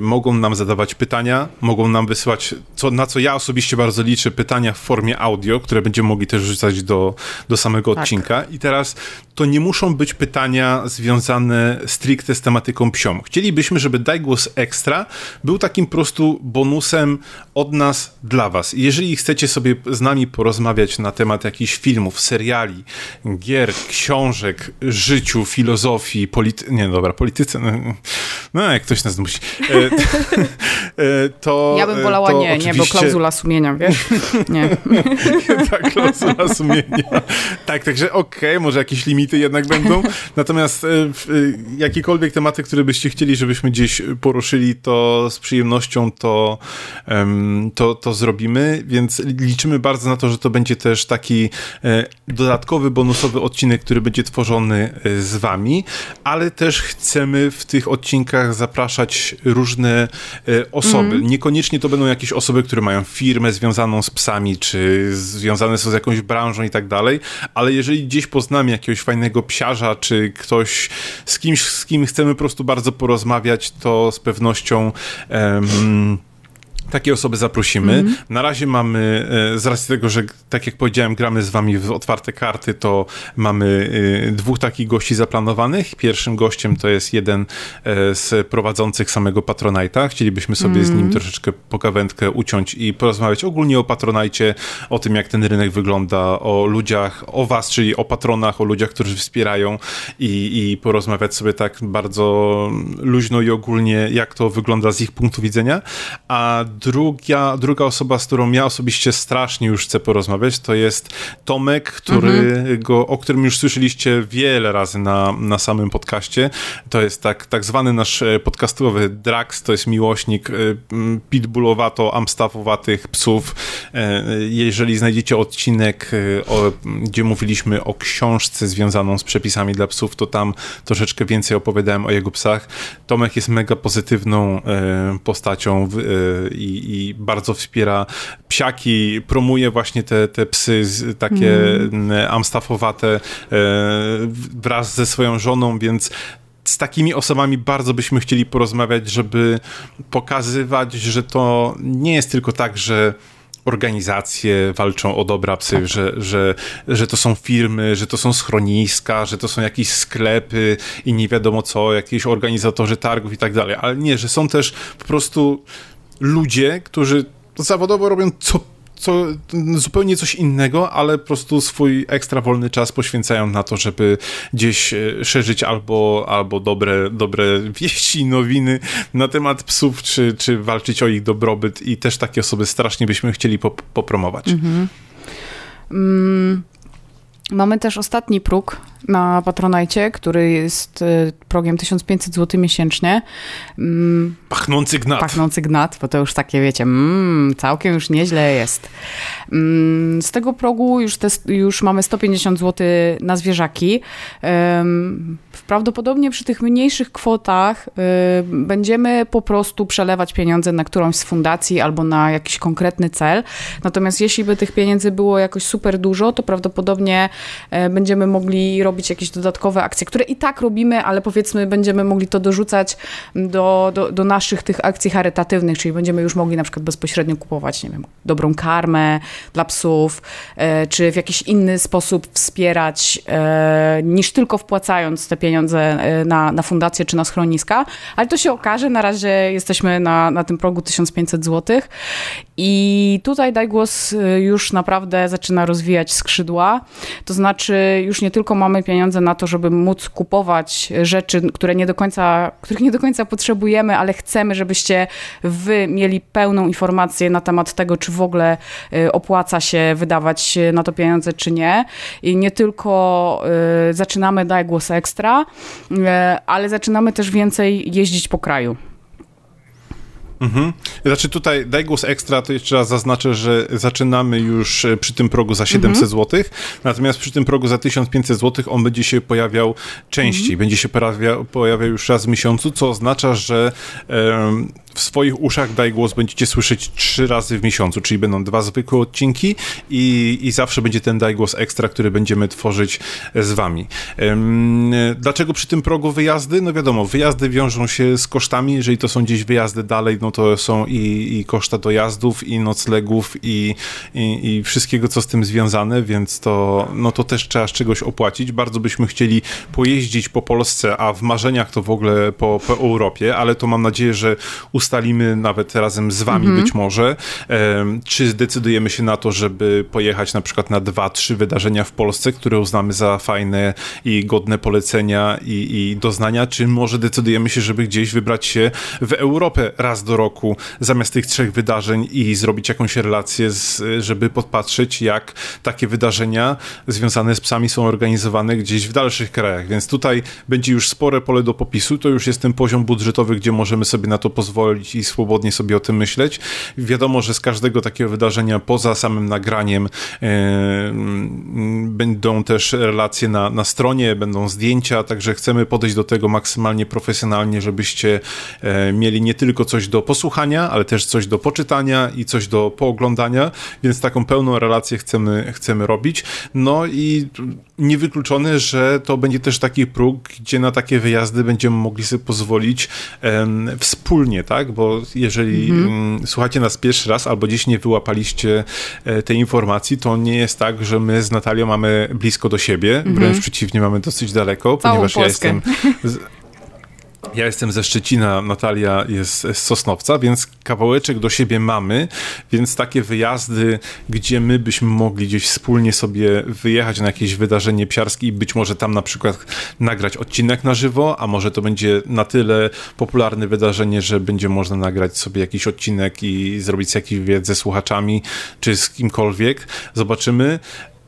[SPEAKER 1] mogą nam zadawać pytania, mogą nam wysyłać, co, na co ja osobiście bardzo liczę, pytania w formie audio, które będziemy mogli też rzucać do, do samego tak. odcinka. I teraz to nie muszą być pytania związane stricte z tematyką psią. Chcielibyśmy, żeby Daj Głos Ekstra był takim po prostu bonusem od nas dla was. Jeżeli chcecie sobie z nami porozmawiać na temat jakichś filmów, seriali, gier, książek, życiu, filozofii, polity... Nie, dobra, polityce... No, no jak ktoś nas musi E,
[SPEAKER 2] e, *laughs* to, ja bym wolała nie, oczywiście... nie, bo klauzula sumienia, wiesz? Nie. *laughs*
[SPEAKER 1] tak, klauzula sumienia. Tak, także okej, okay, może jakieś limity jednak będą. Natomiast e, jakiekolwiek tematy, które byście chcieli, żebyśmy gdzieś poruszyli, to z przyjemnością to, to, to zrobimy, więc liczymy bardzo na to, że to będzie też taki dodatkowy, bonusowy odcinek, który będzie tworzony z wami, ale też chcemy w tych odcinkach zapraszać różne e, osoby. Mm. Niekoniecznie to będą jakieś osoby, które mają firmę związaną z psami, czy związane są z jakąś branżą i tak dalej, ale jeżeli gdzieś poznamy jakiegoś fajnego psiarza, czy ktoś z kimś, z kim chcemy po prostu bardzo porozmawiać, to z pewnością um, takie osoby zaprosimy. Mm. Na razie mamy, e, z racji tego, że tak jak powiedziałem, gramy z wami w otwarte karty, to mamy e, dwóch takich gości zaplanowanych. Pierwszym gościem to jest jeden e, z prowadzących samego Patronite'a. Chcielibyśmy sobie mm. z nim mhm. troszeczkę pokawędkę uciąć i porozmawiać ogólnie o Patronite, o tym, jak ten rynek wygląda, o ludziach, o was, czyli o patronach, o ludziach, którzy wspierają i, i porozmawiać sobie tak bardzo luźno i ogólnie, jak to wygląda z ich punktu widzenia. A druga, druga osoba, z którą ja osobiście strasznie już chcę porozmawiać, to jest Tomek, który, mhm. go, o którym już słyszeliście wiele razy na, na samym podcaście. To jest tak, tak zwany nasz e, podcastowy Drax, to jest miłośnik e, pitbullowato-amstafowatych psów. E, jeżeli znajdziecie odcinek, o, gdzie mówiliśmy o książce związaną z przepisami dla psów, to tam troszeczkę więcej opowiadałem o jego psach. Tomek jest mega pozytywną postacią i i bardzo wspiera psiaki, promuje właśnie te, te psy takie mm. amstaffowate wraz ze swoją żoną, więc z takimi osobami bardzo byśmy chcieli porozmawiać, żeby pokazywać, że to nie jest tylko tak, że organizacje walczą o dobra psy, tak. że, że, że to są firmy, że to są schroniska, że to są jakieś sklepy i nie wiadomo co, jakieś organizatorzy targów i tak dalej, ale nie, że są też po prostu ludzie, którzy zawodowo robią co co, zupełnie coś innego, ale po prostu swój ekstra wolny czas poświęcają na to, żeby gdzieś e, szerzyć albo, albo dobre, dobre *laughs* wieści, nowiny na temat psów, czy, czy walczyć o ich dobrobyt i też takie osoby strasznie byśmy chcieli pop popromować. Mhm.
[SPEAKER 2] Mm. Mamy też ostatni próg na Patronajcie, który jest y, progiem 1500 zł miesięcznie.
[SPEAKER 1] Mm, pachnący gnat.
[SPEAKER 2] Pachnący gnat, bo to już takie, wiecie, mm, całkiem już nieźle jest. Mm, z tego progu już, te, już mamy 150 zł na zwierzaki. Prawdopodobnie przy tych mniejszych kwotach y, będziemy po prostu przelewać pieniądze na którąś z fundacji albo na jakiś konkretny cel. Natomiast jeśli by tych pieniędzy było jakoś super dużo, to prawdopodobnie będziemy mogli robić jakieś dodatkowe akcje, które i tak robimy, ale powiedzmy będziemy mogli to dorzucać do, do, do naszych tych akcji charytatywnych, czyli będziemy już mogli na przykład bezpośrednio kupować, nie wiem, dobrą karmę dla psów, e, czy w jakiś inny sposób wspierać, e, niż tylko wpłacając te pieniądze e, na, na fundację czy na schroniska, ale to się okaże, na razie jesteśmy na, na tym progu 1500 zł i tutaj Daj Głos już naprawdę zaczyna rozwijać skrzydła, to znaczy już nie tylko mamy pieniądze na to, żeby móc kupować rzeczy, które nie do końca, których nie do końca potrzebujemy, ale chcemy, żebyście wy mieli pełną informację na temat tego, czy w ogóle opłaca się wydawać na to pieniądze, czy nie. I nie tylko y, zaczynamy Daj Głos Ekstra, y, ale zaczynamy też więcej jeździć po kraju.
[SPEAKER 1] Mhm. Znaczy tutaj daj głos ekstra, to jeszcze raz zaznaczę, że zaczynamy już e, przy tym progu za 700 mhm. zł, natomiast przy tym progu za 1500 zł on będzie się pojawiał częściej, mhm. będzie się pojawiał, pojawiał już raz w miesiącu, co oznacza, że um, w swoich uszach Daj Głos będziecie słyszeć trzy razy w miesiącu, czyli będą dwa zwykłe odcinki i, i zawsze będzie ten Daj Głos Ekstra, który będziemy tworzyć z wami. Dlaczego przy tym progu wyjazdy? No wiadomo, wyjazdy wiążą się z kosztami, jeżeli to są gdzieś wyjazdy dalej, no to są i, i koszta dojazdów, i noclegów, i, i, i wszystkiego, co z tym związane, więc to, no to też trzeba z czegoś opłacić. Bardzo byśmy chcieli pojeździć po Polsce, a w marzeniach to w ogóle po, po Europie, ale to mam nadzieję, że ustalimy nawet razem z wami -hmm. być może, czy zdecydujemy się na to, żeby pojechać na przykład na dwa, trzy wydarzenia w Polsce, które uznamy za fajne i godne polecenia i, i doznania, czy może decydujemy się, żeby gdzieś wybrać się w Europę raz do roku zamiast tych trzech wydarzeń i zrobić jakąś relację, z, żeby podpatrzeć, jak takie wydarzenia związane z psami są organizowane gdzieś w dalszych krajach. Więc tutaj będzie już spore pole do popisu. To już jest ten poziom budżetowy, gdzie możemy sobie na to pozwolić i swobodnie sobie o tym myśleć. Wiadomo, że z każdego takiego wydarzenia poza samym nagraniem e, będą też relacje na, na stronie, będą zdjęcia, także chcemy podejść do tego maksymalnie profesjonalnie, żebyście e, mieli nie tylko coś do posłuchania, ale też coś do poczytania i coś do pooglądania, więc taką pełną relację chcemy, chcemy robić. No i niewykluczone, że to będzie też taki próg, gdzie na takie wyjazdy będziemy mogli sobie pozwolić wspólnie, tak? Bo jeżeli mhm. mm, słuchacie nas pierwszy raz albo gdzieś nie wyłapaliście e, tej informacji, to nie jest tak, że my z Natalią mamy blisko do siebie, mhm. wręcz przeciwnie, mamy dosyć daleko,
[SPEAKER 2] Całą ponieważ Polskę. ja jestem... Z,
[SPEAKER 1] Ja jestem ze Szczecina, Natalia jest z Sosnowca, więc kawałeczek do siebie mamy, więc takie wyjazdy, gdzie my byśmy mogli gdzieś wspólnie sobie wyjechać na jakieś wydarzenie psiarskie i być może tam na przykład nagrać odcinek na żywo, a może to będzie na tyle popularne wydarzenie, że będzie można nagrać sobie jakiś odcinek i zrobić jakiś wywiad ze słuchaczami, czy z kimkolwiek. Zobaczymy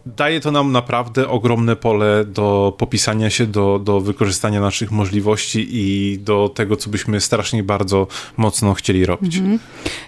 [SPEAKER 1] daje to nam naprawdę ogromne pole do popisania się, do, do wykorzystania naszych możliwości i do tego, co byśmy strasznie bardzo mocno chcieli robić. Mhm.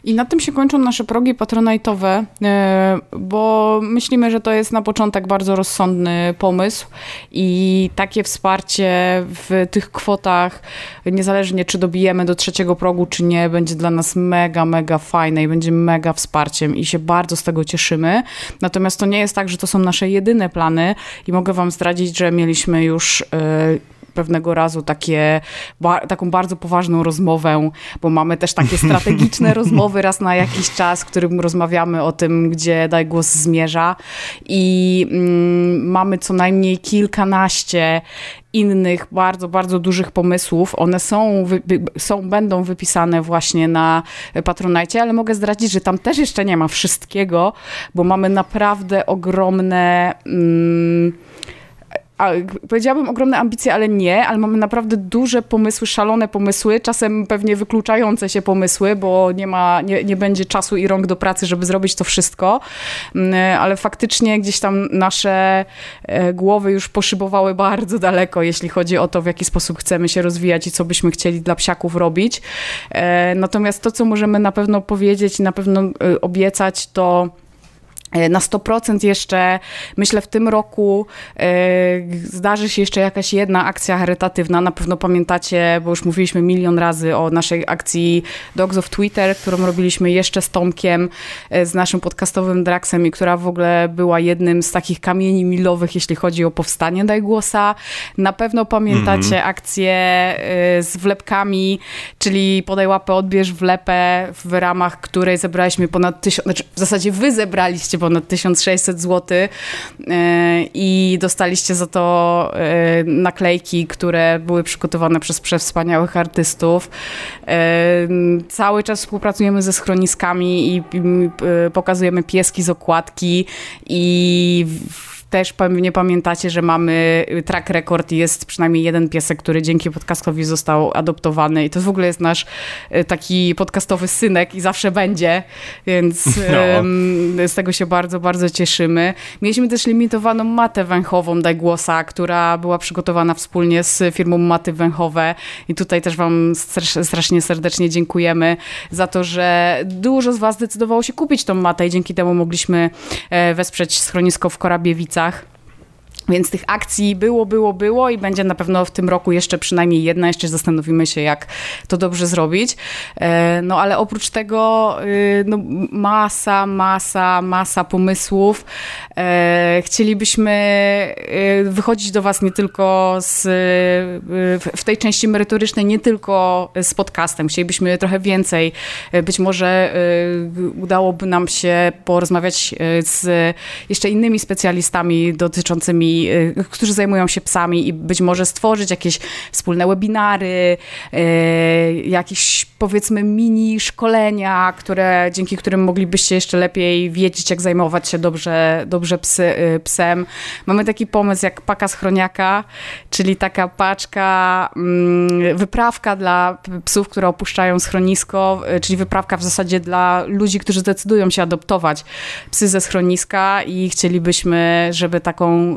[SPEAKER 2] I na tym się kończą nasze progi patronajtowe, e, bo myślimy, że to jest na początek bardzo rozsądny pomysł i takie wsparcie w tych kwotach, niezależnie czy dobijemy do trzeciego progu, czy nie, będzie dla nas mega, mega fajne i będzie mega wsparciem i się bardzo z tego cieszymy. Natomiast to nie jest tak, że to są nasze jedyne plany i mogę wam zdradzić, że mieliśmy już e, pewnego razu takie, ba, taką bardzo poważną rozmowę, bo mamy też takie strategiczne *laughs* rozmowy raz na jakiś czas, w którym rozmawiamy o tym, gdzie Daj Głos zmierza i mm, mamy co najmniej kilkanaście innych bardzo, bardzo dużych pomysłów. One są, są, będą wypisane właśnie na Patronite, ale mogę zdradzić, że tam też jeszcze nie ma wszystkiego, bo mamy naprawdę ogromne... Mm, a, powiedziałabym ogromne ambicje, ale nie, ale mamy naprawdę duże pomysły, szalone pomysły, czasem pewnie wykluczające się pomysły, bo nie ma, nie, nie będzie czasu i rąk do pracy, żeby zrobić to wszystko, mm, ale faktycznie gdzieś tam nasze e, głowy już poszybowały bardzo daleko, jeśli chodzi o to, w jaki sposób chcemy się rozwijać i co byśmy chcieli dla psiaków robić. E, natomiast to, co możemy na pewno powiedzieć i na pewno e, obiecać, to E, na 100% jeszcze, myślę, w tym roku e, zdarzy się jeszcze jakaś jedna akcja charytatywna. Na pewno pamiętacie, bo już mówiliśmy milion razy o naszej akcji Dogs of Twitter, którą robiliśmy jeszcze z Tomkiem, e, z naszym podcastowym Draxem i która w ogóle była jednym z takich kamieni milowych, jeśli chodzi o powstanie Daj Głosa. Na pewno pamiętacie mm -hmm. akcję z wlepkami, czyli podaj łapę, odbierz wlepę, w ramach której zebraliśmy ponad tysiąc, znaczy w zasadzie wy zebraliście ponad 1600 zł e, i dostaliście za to e, naklejki, które były przygotowane przez przewspaniałych artystów. E, cały czas współpracujemy ze schroniskami i pokazujemy pieski z okładki i też pewnie pamiętacie, że mamy track record i jest przynajmniej jeden piesek, który dzięki podcastowi został adoptowany i to w ogóle jest nasz y, taki podcastowy synek i zawsze będzie, więc *laughs* no. z tego się bardzo, bardzo cieszymy. Mieliśmy też limitowaną matę węchową Daj Głosa, która była przygotowana wspólnie z firmą Maty Węchowe i tutaj też wam strasznie serdecznie dziękujemy za to, że dużo z was zdecydowało się kupić tą matę i dzięki temu mogliśmy e, wesprzeć schronisko w Korabiewicach dag. Więc tych akcji było, było, było i będzie na pewno w tym roku jeszcze przynajmniej jedna. Jeszcze zastanowimy się, jak to dobrze zrobić. E, no ale oprócz tego y, no, masa, masa, masa pomysłów. E, chcielibyśmy y, wychodzić do Was nie tylko z, y, w tej części merytorycznej, nie tylko z podcastem. Chcielibyśmy trochę więcej. E, być może udałoby nam się porozmawiać z jeszcze innymi specjalistami dotyczącymi Y, którzy zajmują się psami i być może stworzyć jakieś wspólne webinary, y, jakieś powiedzmy mini szkolenia, które, dzięki którym moglibyście jeszcze lepiej wiedzieć, jak zajmować się dobrze, dobrze psy, y, psem. Mamy taki pomysł jak paka schroniaka, czyli taka paczka, mm, wyprawka dla psów, które opuszczają schronisko, czyli wyprawka w zasadzie dla ludzi, którzy zdecydują się adoptować psy ze schroniska i chcielibyśmy, żeby taką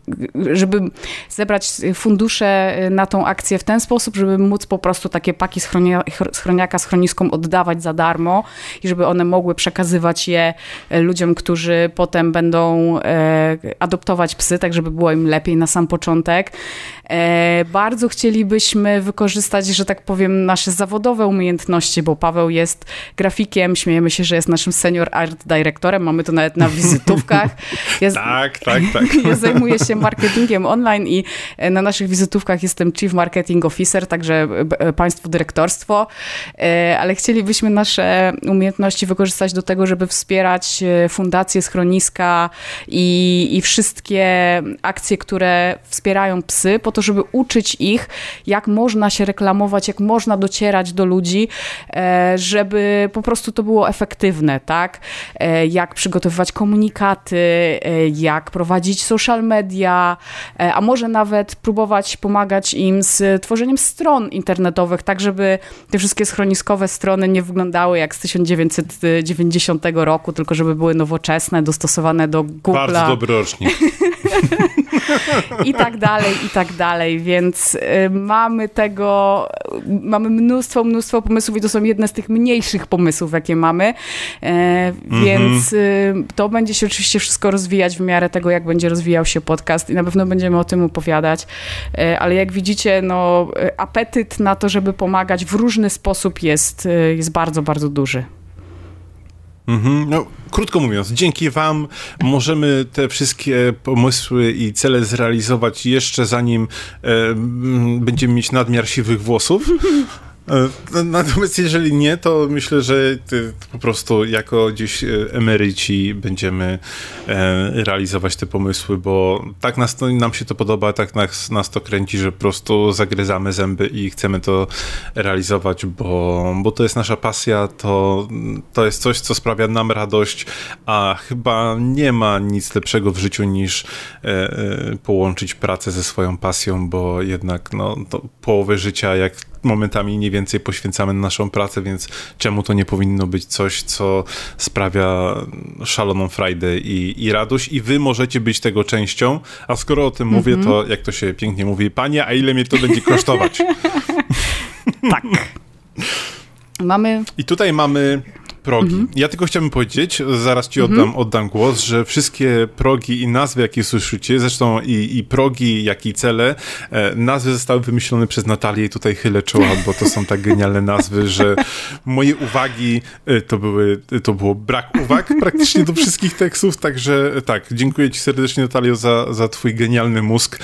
[SPEAKER 2] żeby zebrać fundusze na tą akcję w ten sposób, żeby móc po prostu takie paki schronia, schroniaka schroniskom oddawać za darmo i żeby one mogły przekazywać je ludziom, którzy potem będą e, adoptować psy, tak żeby było im lepiej na sam początek. E, bardzo chcielibyśmy wykorzystać, że tak powiem, nasze zawodowe umiejętności, bo Paweł jest grafikiem, śmiejemy się, że jest naszym senior art dyrektorem, mamy to nawet na *laughs* wizytówkach.
[SPEAKER 1] Jest... tak, tak, tak. *laughs*
[SPEAKER 2] ja zajmuję się marketingiem online i na naszych wizytówkach jestem Chief Marketing Officer, także państwo dyrektorstwo, ale chcielibyśmy nasze umiejętności wykorzystać do tego, żeby wspierać fundacje, schroniska i, i wszystkie akcje, które wspierają psy, po to, żeby uczyć ich, jak można się reklamować, jak można docierać do ludzi, e, żeby po prostu to było efektywne, tak? E, jak przygotowywać komunikaty, e, jak prowadzić social media, a może nawet próbować pomagać im z tworzeniem stron internetowych, tak żeby te wszystkie schroniskowe strony nie wyglądały jak z 1990 roku, tylko żeby były nowoczesne, dostosowane do Google.
[SPEAKER 1] Bardzo dobry rocznik. *laughs*
[SPEAKER 2] I tak dalej, i tak dalej, więc y, mamy tego, mamy mnóstwo, mnóstwo pomysłów i to są jedne z tych mniejszych pomysłów, jakie mamy, e, więc mm -hmm. to będzie się oczywiście wszystko rozwijać w miarę tego, jak będzie rozwijał się podcast i na pewno będziemy o tym opowiadać, e, ale jak widzicie, no apetyt na to, żeby pomagać w różny sposób jest, y, jest bardzo, bardzo duży.
[SPEAKER 1] Mhm. No, krótko mówiąc, dzięki Wam możemy te wszystkie pomysły i cele zrealizować jeszcze zanim e, będziemy mieć nadmiar siwych włosów. E, natomiast jeżeli nie, to myślę, że po prostu jako gdzieś e, emeryci będziemy e, realizować te pomysły, bo tak nas nam się to podoba, tak nas, nas to kręci, że po prostu zagryzamy zęby i chcemy to realizować, bo, bo to jest nasza pasja, to, to jest coś, co sprawia nam radość, a chyba nie ma nic lepszego w życiu niż połączyć pracę ze swoją pasją, bo jednak no, połowę życia, jak momentami nie więcej poświęcamy na naszą pracę, więc czemu to nie powinno być coś, co sprawia szaloną frajdę i, i radość i wy możecie być tego częścią, a skoro o tym mm -hmm. mówię, to jak to się pięknie mówi, panie, a ile mnie to będzie kosztować? *laughs*
[SPEAKER 2] tak. *laughs* Mamy...
[SPEAKER 1] I tutaj mamy progi. Mhm. Ja tylko chciałbym powiedzieć, zaraz ci oddam, mhm. oddam głos, że wszystkie progi i nazwy, jakie słyszycie, zresztą i, i progi, jak i cele, e, nazwy zostały wymyślone przez Natalię i tutaj chylę czoła, bo to są tak genialne nazwy, że moje uwagi e, to były, to było brak uwag praktycznie do wszystkich tekstów, także e, tak, dziękuję ci serdecznie Natalio za, za twój genialny mózg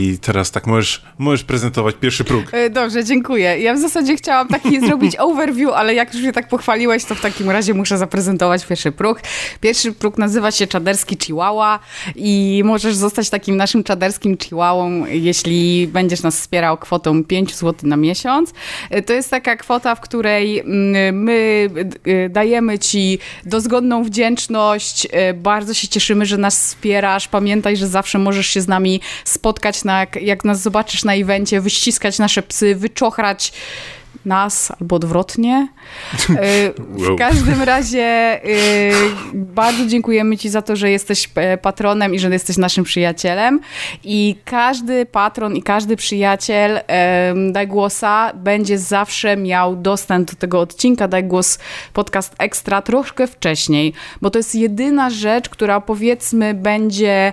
[SPEAKER 1] i teraz tak możesz, możesz prezentować pierwszy próg.
[SPEAKER 2] E, dobrze, dziękuję. Ja w zasadzie chciałam taki zrobić *laughs* overview, ale jak już mnie tak pochwaliłeś, to w takim razie muszę zaprezentować pierwszy próg. Pierwszy próg nazywa się Czaderski Chihuahua i możesz zostać takim naszym czaderskim chihuahą, jeśli będziesz nas wspierał kwotą 5 zł na miesiąc. To jest taka kwota, w której mm, my y, dajemy ci dozgodną wdzięczność. Y, bardzo się cieszymy, że nas wspierasz. Pamiętaj, że zawsze możesz się z nami spotkać, na, jak nas zobaczysz na evencie, wyściskać nasze psy, wyczochrać nas albo odwrotnie. E, *laughs* w każdym razie e, bardzo dziękujemy Ci za to, że jesteś e, patronem i że jesteś naszym przyjacielem. I każdy patron i każdy przyjaciel Daj Głosa będzie zawsze miał dostęp do tego odcinka Daj Głos Podcast Ekstra troszkę wcześniej, bo to jest jedyna rzecz, która powiedzmy będzie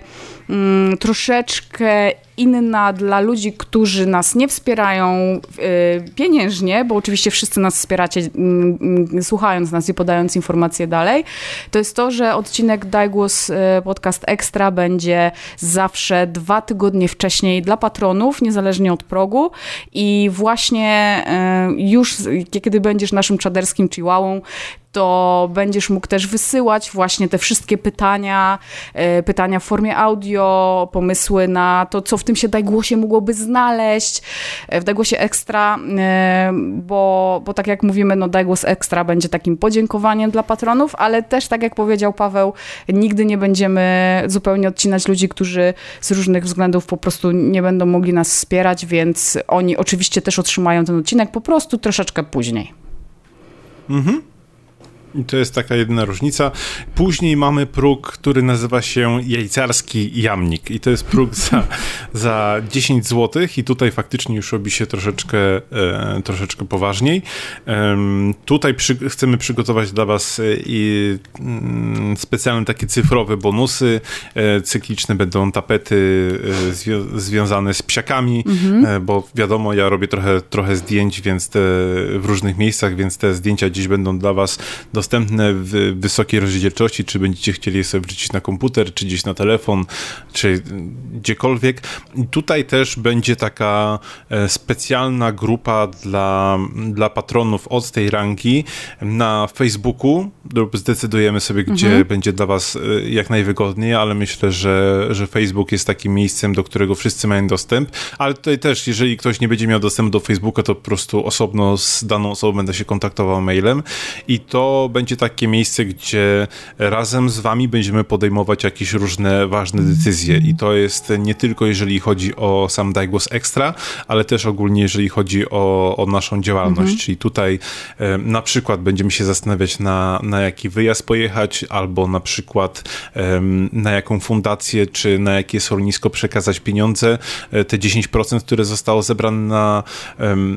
[SPEAKER 2] mm, troszeczkę inna dla ludzi, którzy nas nie wspierają y, pieniężnie, bo oczywiście wszyscy nas wspieracie y, y, słuchając nas i podając informacje dalej, to jest to, że odcinek Daj Głos Podcast Extra będzie zawsze dwa tygodnie wcześniej dla patronów, niezależnie od progu. I właśnie już kiedy będziesz naszym czaderskim chihuahą, to będziesz mógł też wysyłać właśnie te wszystkie pytania, e, pytania w formie audio, pomysły na to, co w tym się Dajgłosie mogłoby znaleźć, e, w Dajgłosie Ekstra, e, bo, bo tak jak mówimy, no Dajgłos Ekstra będzie takim podziękowaniem dla patronów, ale też tak jak powiedział Paweł, nigdy nie będziemy zupełnie odcinać ludzi, którzy z różnych względów po prostu nie będą mogli nas wspierać, więc oni oczywiście też otrzymają ten odcinek po prostu troszeczkę później.
[SPEAKER 1] Mhm. I to jest taka jedyna różnica. Później mamy próg, który nazywa się jajcarski jamnik i to jest próg *laughs* za, za 10 zł i tutaj faktycznie już robi się troszeczkę, e, troszeczkę poważniej. E, tutaj przy, chcemy przygotować dla was e, i mm, specjalne takie cyfrowe bonusy. E, cykliczne będą tapety e, zwią związane z psiakami, mhm. E, bo wiadomo, ja robię trochę, trochę zdjęć, więc te w różnych miejscach, więc te zdjęcia dziś będą dla was do dostępne w wysokiej rozdzielczości, czy będziecie chcieli je sobie wrzucić na komputer, czy gdzieś na telefon, czy gdziekolwiek. I tutaj też będzie taka e, specjalna grupa dla, dla patronów od tej rangi na Facebooku. Zdecydujemy sobie, gdzie mhm. będzie dla was e, jak najwygodniej, ale myślę, że, że Facebook jest takim miejscem, do którego wszyscy mają dostęp. Ale tutaj też, jeżeli ktoś nie będzie miał dostępu do Facebooka, to po prostu osobno z daną osobą będę się kontaktował mailem i to będzie takie miejsce, gdzie razem z wami będziemy podejmować jakieś różne ważne decyzje. I to jest nie tylko jeżeli chodzi o sam Daigos Extra, ale też ogólnie jeżeli chodzi o, o naszą działalność, mhm. czyli tutaj e, na przykład będziemy się zastanawiać na, na jaki wyjazd pojechać, albo na przykład e, na jaką fundację, czy na jakie schronisko przekazać pieniądze, e, te 10%, które zostało zebrane na,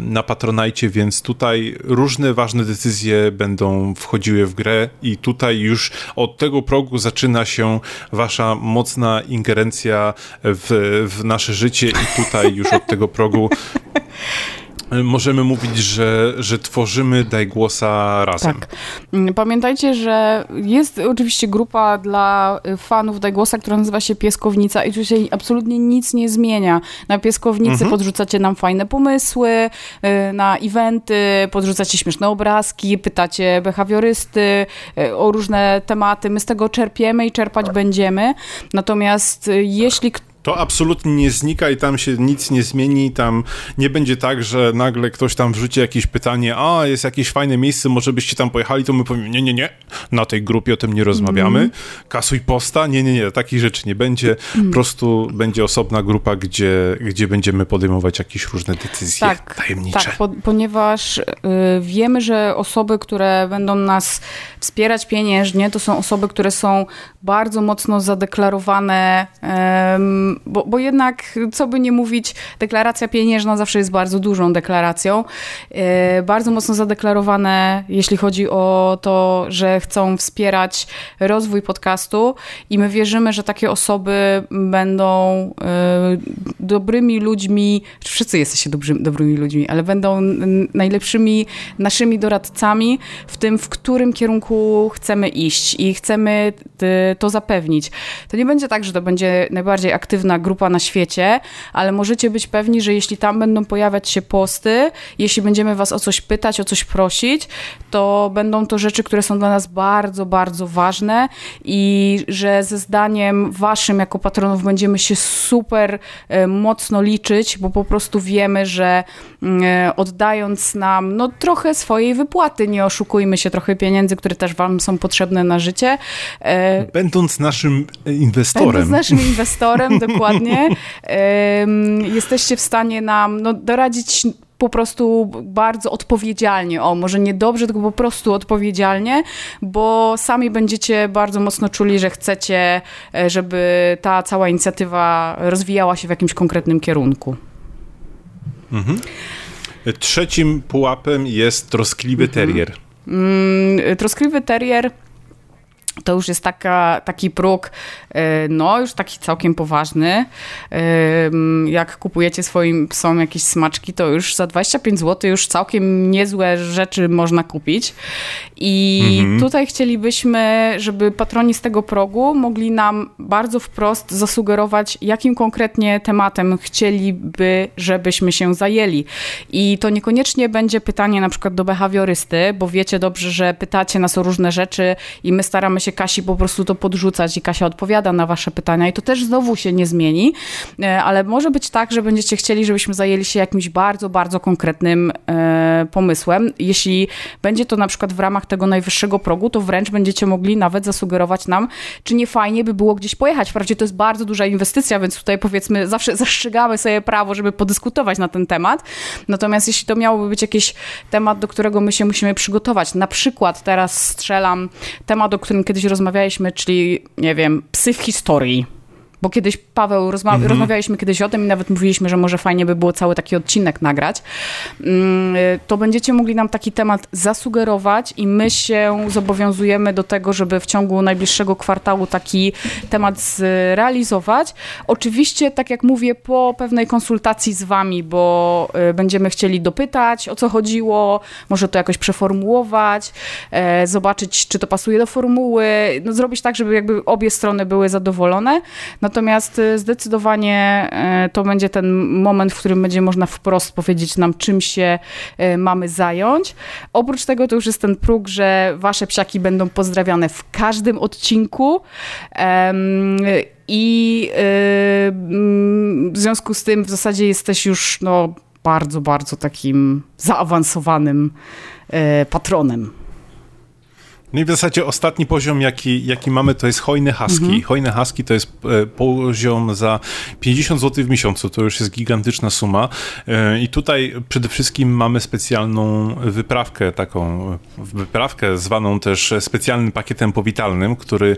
[SPEAKER 1] na Patronajcie, więc tutaj różne ważne decyzje będą wchodziły w grę i tutaj już od tego progu zaczyna się wasza mocna ingerencja w, w nasze życie i tutaj już od tego progu *laughs* możemy mówić, że, że tworzymy Daj Głosa razem.
[SPEAKER 2] Tak. Mm, pamiętajcie, że jest oczywiście grupa dla fanów Daj Głosa, która nazywa się Pieskownica i tu się absolutnie nic nie zmienia. Na Pieskownicy mhm. podrzucacie nam fajne pomysły, y, na eventy, podrzucacie śmieszne obrazki, pytacie behawiorysty y, o różne tematy. My z tego czerpiemy i czerpać będziemy. Natomiast y, jeśli ktoś
[SPEAKER 1] to absolutnie nie znika i tam się nic nie zmieni, tam nie będzie tak, że nagle ktoś tam wrzuci jakieś pytanie, a jest jakieś fajne miejsce, może byście tam pojechali, to my powiemy, nie, nie, nie, na tej grupie o tym nie rozmawiamy, mm. kasuj posta, nie, nie, nie, takich rzeczy nie będzie, mm. po prostu będzie osobna grupa, gdzie, gdzie będziemy podejmować jakieś różne decyzje tak, tajemnicze.
[SPEAKER 2] Tak, po, ponieważ y, wiemy, że osoby, które będą nas wspierać pieniężnie, to są osoby, które są bardzo mocno zadeklarowane y, bo, bo jednak, co by nie mówić, deklaracja pieniężna zawsze jest bardzo dużą deklaracją. E, bardzo mocno zadeklarowane, jeśli chodzi o to, że chcą wspierać rozwój podcastu i my wierzymy, że takie osoby będą e, dobrymi ludźmi, wszyscy jesteście dobrymi, dobrymi ludźmi, ale będą najlepszymi naszymi doradcami w tym, w którym kierunku chcemy iść i chcemy to zapewnić. To nie będzie tak, że to będzie najbardziej aktywne aktywna grupa na świecie, ale możecie być pewni, że jeśli tam będą pojawiać się posty, jeśli będziemy was o coś pytać, o coś prosić, to będą to rzeczy, które są dla nas bardzo, bardzo ważne i że ze zdaniem waszym jako patronów będziemy się super e, mocno liczyć, bo po prostu wiemy, że mm, e, oddając nam no, trochę swojej wypłaty, nie oszukujmy się, trochę pieniędzy, które też wam są potrzebne na życie.
[SPEAKER 1] E, będąc naszym inwestorem.
[SPEAKER 2] Będąc naszym *laughs* inwestorem, dokładnie, *laughs* jesteście w stanie nam no, doradzić po prostu bardzo odpowiedzialnie, o może nie dobrze, tylko po prostu odpowiedzialnie, bo sami będziecie bardzo mocno czuli, że chcecie, e, żeby ta cała inicjatywa rozwijała się w jakimś konkretnym kierunku.
[SPEAKER 1] Mhm. Trzecim pułapem jest troskliwy mhm. terrier.
[SPEAKER 2] Mm, troskliwy terrier to już jest taka, taki próg, no już taki całkiem poważny. E, jak kupujecie swoim psom jakieś smaczki, to już za 25 zł już całkiem niezłe rzeczy można kupić. I mhm. tutaj chcielibyśmy, żeby patroni z tego progu mogli nam bardzo wprost zasugerować, jakim konkretnie tematem chcieliby, żebyśmy się zajęli. I to niekoniecznie będzie pytanie na przykład do behawiorysty, bo wiecie dobrze, że pytacie nas o różne rzeczy i my staramy się Kasi po prostu to podrzucać i Kasia odpowiada na wasze pytania i to też znowu się nie zmieni, e, ale może być tak, że będziecie chcieli, żebyśmy zajęli się jakimś bardzo, bardzo konkretnym e, pomysłem. Jeśli będzie to na przykład w ramach tego najwyższego progu, to wręcz będziecie mogli nawet zasugerować nam, czy nie fajnie by było gdzieś pojechać. Wprawdzie to jest bardzo duża inwestycja, więc tutaj powiedzmy zawsze *laughs* zastrzegamy sobie prawo, żeby podyskutować na ten temat. Natomiast jeśli to miałoby być jakiś temat, do którego my się musimy przygotować, na przykład teraz strzelam temat, o którym kiedyś rozmawialiśmy, czyli, nie wiem, psy w historii Bo kiedyś, Paweł, rozma mhm. rozmawialiśmy kiedyś o tym i nawet mówiliśmy, że może fajnie by było cały taki odcinek nagrać. Mm, to będziecie mogli nam taki temat zasugerować i my się zobowiązujemy do tego, żeby w ciągu najbliższego kwartału taki temat zrealizować. Oczywiście, tak jak mówię, po pewnej konsultacji z wami, bo y, będziemy chcieli dopytać, o co chodziło, może to jakoś przeformułować, e, zobaczyć, czy to pasuje do formuły, no, zrobić tak, żeby jakby obie strony były zadowolone. Natomiast y, zdecydowanie y, to będzie ten moment, w którym będzie można wprost powiedzieć nam, czym się y, mamy zająć. Oprócz tego to już jest ten próg, że wasze psiaki będą pozdrawiane w każdym odcinku. I mm, w związku z tym w zasadzie jesteś już no, bardzo, bardzo takim zaawansowanym patronem.
[SPEAKER 1] No i w zasadzie ostatni poziom, jaki, jaki mamy, to jest hojny husky. Mhm. Hojny husky to jest e, poziom za 50 zł w miesiącu. To już jest gigantyczna suma. E, I tutaj przede wszystkim mamy specjalną wyprawkę, taką wyprawkę zwaną też specjalnym pakietem powitalnym, który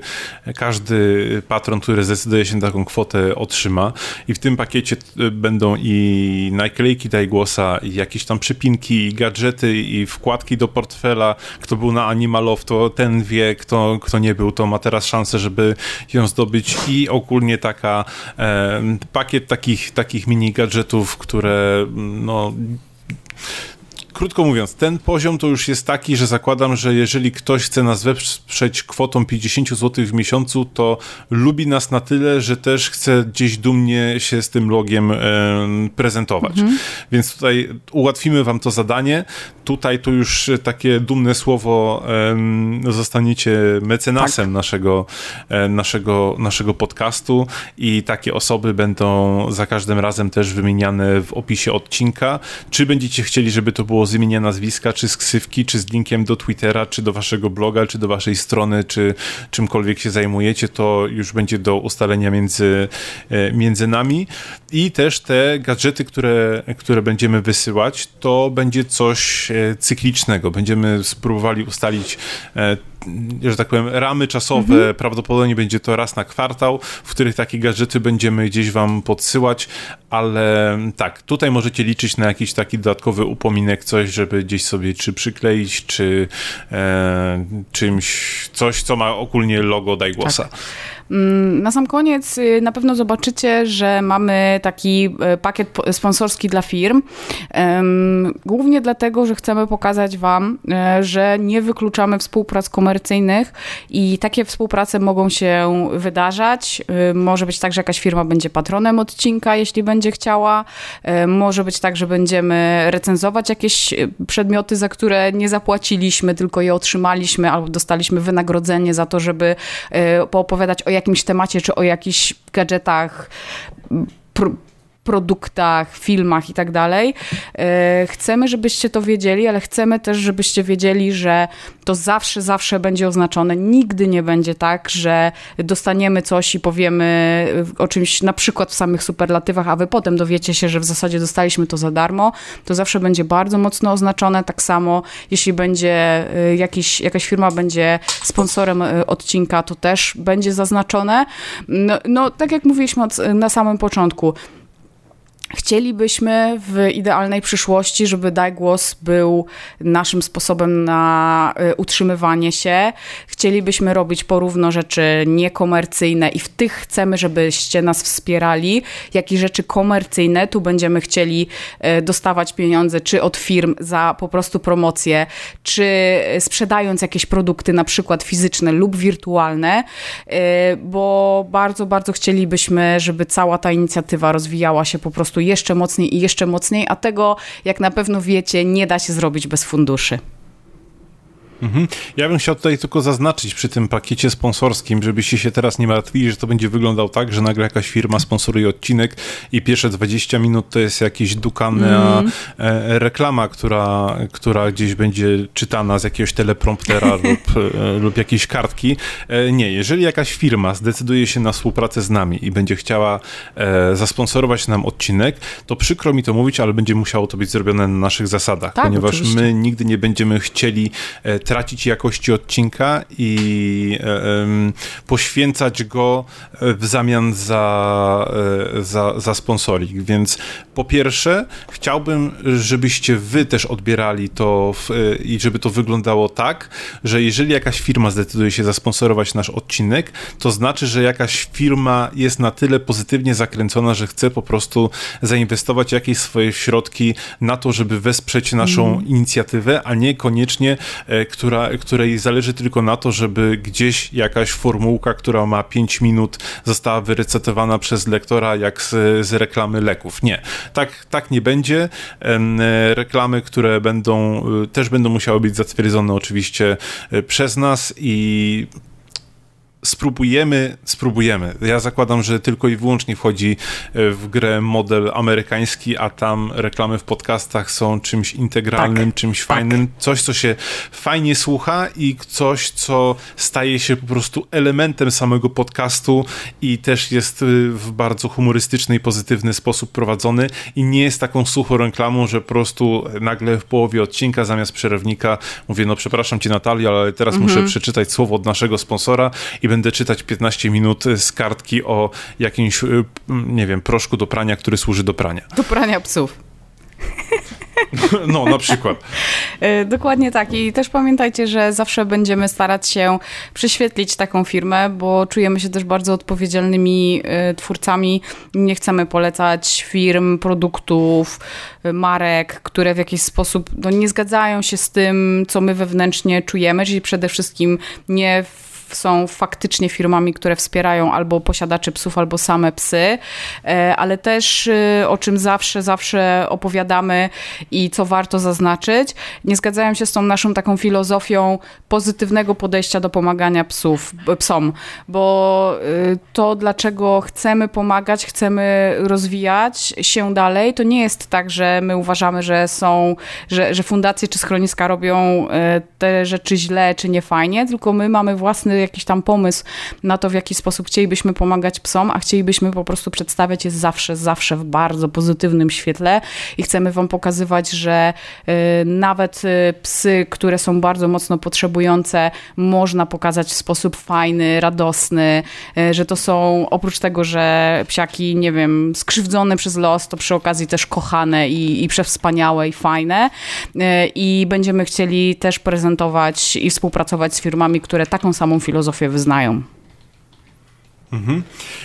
[SPEAKER 1] każdy patron, który zdecyduje się na taką kwotę otrzyma. I w tym pakiecie e, będą i naklejki Daj Głosa, i jakieś tam przypinki, i gadżety, i wkładki do portfela. Kto był na Animalow, to ten wie, kto, kto nie był, to ma teraz szansę, żeby ją zdobyć. I ogólnie taka e, pakiet takich, takich mini gadżetów, które no krótko mówiąc, ten poziom to już jest taki, że zakładam, że jeżeli ktoś chce nas wesprzeć kwotą 50 zł w miesiącu, to lubi nas na tyle, że też chce gdzieś dumnie się z tym logiem e, prezentować. Mhm. Więc tutaj ułatwimy wam to zadanie. Tutaj to już takie dumne słowo e, zostaniecie mecenasem tak. naszego, e, naszego, naszego podcastu i takie osoby będą za każdym razem też wymieniane w opisie odcinka. Czy będziecie chcieli, żeby to było z imienia, nazwiska, czy z ksywki, czy z linkiem do Twittera, czy do waszego bloga, czy do waszej strony, czy czymkolwiek się zajmujecie, to już będzie do ustalenia między, e, między nami. I też te gadżety, które, które będziemy wysyłać, to będzie coś e, cyklicznego. Będziemy spróbowali ustalić e, że tak powiem, ramy czasowe, mhm. prawdopodobnie będzie to raz na kwartał, w których takie gadżety będziemy gdzieś wam podsyłać, ale tak, tutaj możecie liczyć na jakiś taki dodatkowy upominek, coś, żeby gdzieś sobie czy przykleić, czy e, czymś, coś, co ma ogólnie logo Daj Głosa. Tak.
[SPEAKER 2] Mm, na sam koniec y, na pewno zobaczycie, że mamy taki y, pakiet sponsorski dla firm. Głównie dlatego, że chcemy pokazać Wam, y, że nie wykluczamy współprac komercyjnych i takie współprace mogą się wydarzać. Może być tak, że jakaś firma będzie patronem odcinka, jeśli będzie chciała. Może być tak, że będziemy recenzować jakieś przedmioty, za które nie zapłaciliśmy, tylko je otrzymaliśmy albo dostaliśmy wynagrodzenie za to, żeby poopowiadać o jakimś temacie, czy o jakichś gadżetach, produktach, filmach i tak dalej. E, chcemy, żebyście to wiedzieli, ale chcemy też, żebyście wiedzieli, że to zawsze, zawsze będzie oznaczone. Nigdy nie będzie tak, że dostaniemy coś i powiemy o czymś, na przykład w samych superlatywach, a wy potem dowiecie się, że w zasadzie dostaliśmy to za darmo. To zawsze będzie bardzo mocno oznaczone. Tak samo, jeśli będzie e, jakiś, jakaś firma będzie sponsorem e, odcinka, to też będzie zaznaczone. No, no tak jak mówiliśmy od, na samym początku, Chcielibyśmy w idealnej przyszłości, żeby Daj Głos był naszym sposobem na y, utrzymywanie się. Chcielibyśmy robić porówno rzeczy niekomercyjne i w tych chcemy, żebyście nas wspierali, jak i rzeczy komercyjne. Tu będziemy chcieli y, dostawać pieniądze czy od firm za po prostu promocję, czy sprzedając jakieś produkty, na przykład fizyczne lub wirtualne, y, bo bardzo, bardzo chcielibyśmy, żeby cała ta inicjatywa rozwijała się po prostu jeszcze mocniej i jeszcze mocniej, a tego, jak na pewno wiecie, nie da się zrobić bez funduszy.
[SPEAKER 1] Mhm. Ja bym chciał tutaj tylko zaznaczyć przy tym pakiecie sponsorskim, żebyście się teraz nie martwili, że to będzie wyglądał tak, że nagle jakaś firma sponsoruje odcinek i pierwsze 20 minut to jest jakiś dukana mm. e, reklama, która, która gdzieś będzie czytana z jakiegoś telepromptera *laughs* lub, e, lub jakiejś kartki. E, nie, jeżeli jakaś firma zdecyduje się na współpracę z nami i będzie chciała zasponsorować nam odcinek, to przykro mi to mówić, ale będzie musiało to być zrobione na naszych zasadach, tak, ponieważ oczywiście. my nigdy nie będziemy chcieli tracić jakości odcinka i poświęcać go w zamian za, za, za sponsoring. Więc po pierwsze, chciałbym, żebyście wy też odbierali to w, i żeby to wyglądało tak, że jeżeli jakaś firma zdecyduje się zasponsorować nasz odcinek, to znaczy, że jakaś firma jest na tyle pozytywnie zakręcona, że chce po prostu zainwestować jakieś swoje środki na to, żeby wesprzeć naszą mm. inicjatywę, a nie koniecznie, e, która, której zależy tylko na to, żeby gdzieś jakaś formułka, która ma 5 minut, została wyrecytowana przez lektora jak z, z reklamy leków. Nie, tak, tak nie będzie. Reklamy, które będą, e, też będą musiały być zatwierdzone oczywiście przez nas i spróbujemy, spróbujemy. Ja zakładam, że tylko i wyłącznie wchodzi e, w grę model amerykański, a tam reklamy w podcastach są czymś integralnym, tak, czymś tak. fajnym, coś, co się fajnie słucha i coś, co staje się po prostu elementem samego podcastu i też jest e, w bardzo humorystyczny i pozytywny sposób prowadzony i nie jest taką suchą reklamą, że po prostu nagle w połowie odcinka zamiast przerywnika mówię, no przepraszam cię Natalia, ale teraz mhm. muszę przeczytać słowo od naszego sponsora i będę czytać 15 minut z kartki o jakimś, y, nie wiem, proszku do prania, który służy do prania.
[SPEAKER 2] Do prania psów. *laughs*
[SPEAKER 1] No, na przykład.
[SPEAKER 2] Y, dokładnie tak. I też pamiętajcie, że zawsze będziemy starać się prześwietlić taką firmę, bo czujemy się też bardzo odpowiedzialnymi y, twórcami. Nie chcemy polecać firm, produktów, marek, które w jakiś sposób no, nie zgadzają się z tym, co my wewnętrznie czujemy, czyli przede wszystkim nie w są faktycznie firmami, które wspierają albo posiadaczy psów, albo same psy, e, ale też y, o czym zawsze, zawsze opowiadamy i co warto zaznaczyć, nie zgadzają się z tą naszą taką filozofią pozytywnego podejścia do pomagania psów, psom, bo y, to, dlaczego chcemy pomagać, chcemy rozwijać się dalej, to nie jest tak, że my uważamy, że są, że, że fundacje czy schroniska robią te rzeczy źle czy nie fajnie, tylko my mamy własny jakiś tam pomysł na to, w jaki sposób chcielibyśmy pomagać psom, a chcielibyśmy po prostu przedstawiać je zawsze, zawsze w bardzo pozytywnym świetle. I chcemy wam pokazywać, że y, nawet y, psy, które są bardzo mocno potrzebujące, można pokazać w sposób fajny, radosny, y, że to są oprócz tego, że psiaki, nie wiem, skrzywdzone przez los, to przy okazji też kochane i, i przewspaniałe i fajne. I będziemy chcieli też prezentować i współpracować z firmami, które taką samą filozofię wyznają.
[SPEAKER 1] Mhm.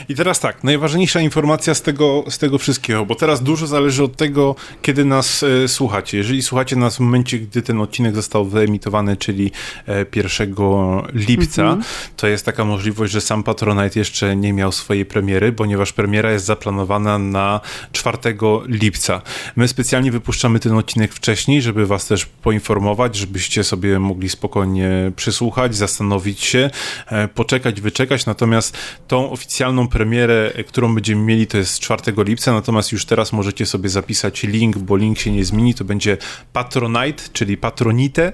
[SPEAKER 1] I teraz tak, najważniejsza informacja z tego, z tego wszystkiego, bo teraz dużo zależy od tego, kiedy nas e, słuchacie. Jeżeli słuchacie nas w momencie, gdy ten odcinek został wyemitowany, czyli e, 1 lipca, mhm. to jest taka możliwość, że sam Patronite jeszcze nie miał swojej premiery, ponieważ premiera jest zaplanowana na 4 lipca. My specjalnie wypuszczamy ten odcinek wcześniej, żeby was też poinformować, żebyście sobie mogli spokojnie przysłuchać, zastanowić się, e, poczekać, wyczekać, natomiast tą oficjalną premierę, którą będziemy mieli, to jest 4 lipca, natomiast już teraz możecie sobie zapisać link, bo link się nie zmieni, to będzie Patronite, czyli Patronite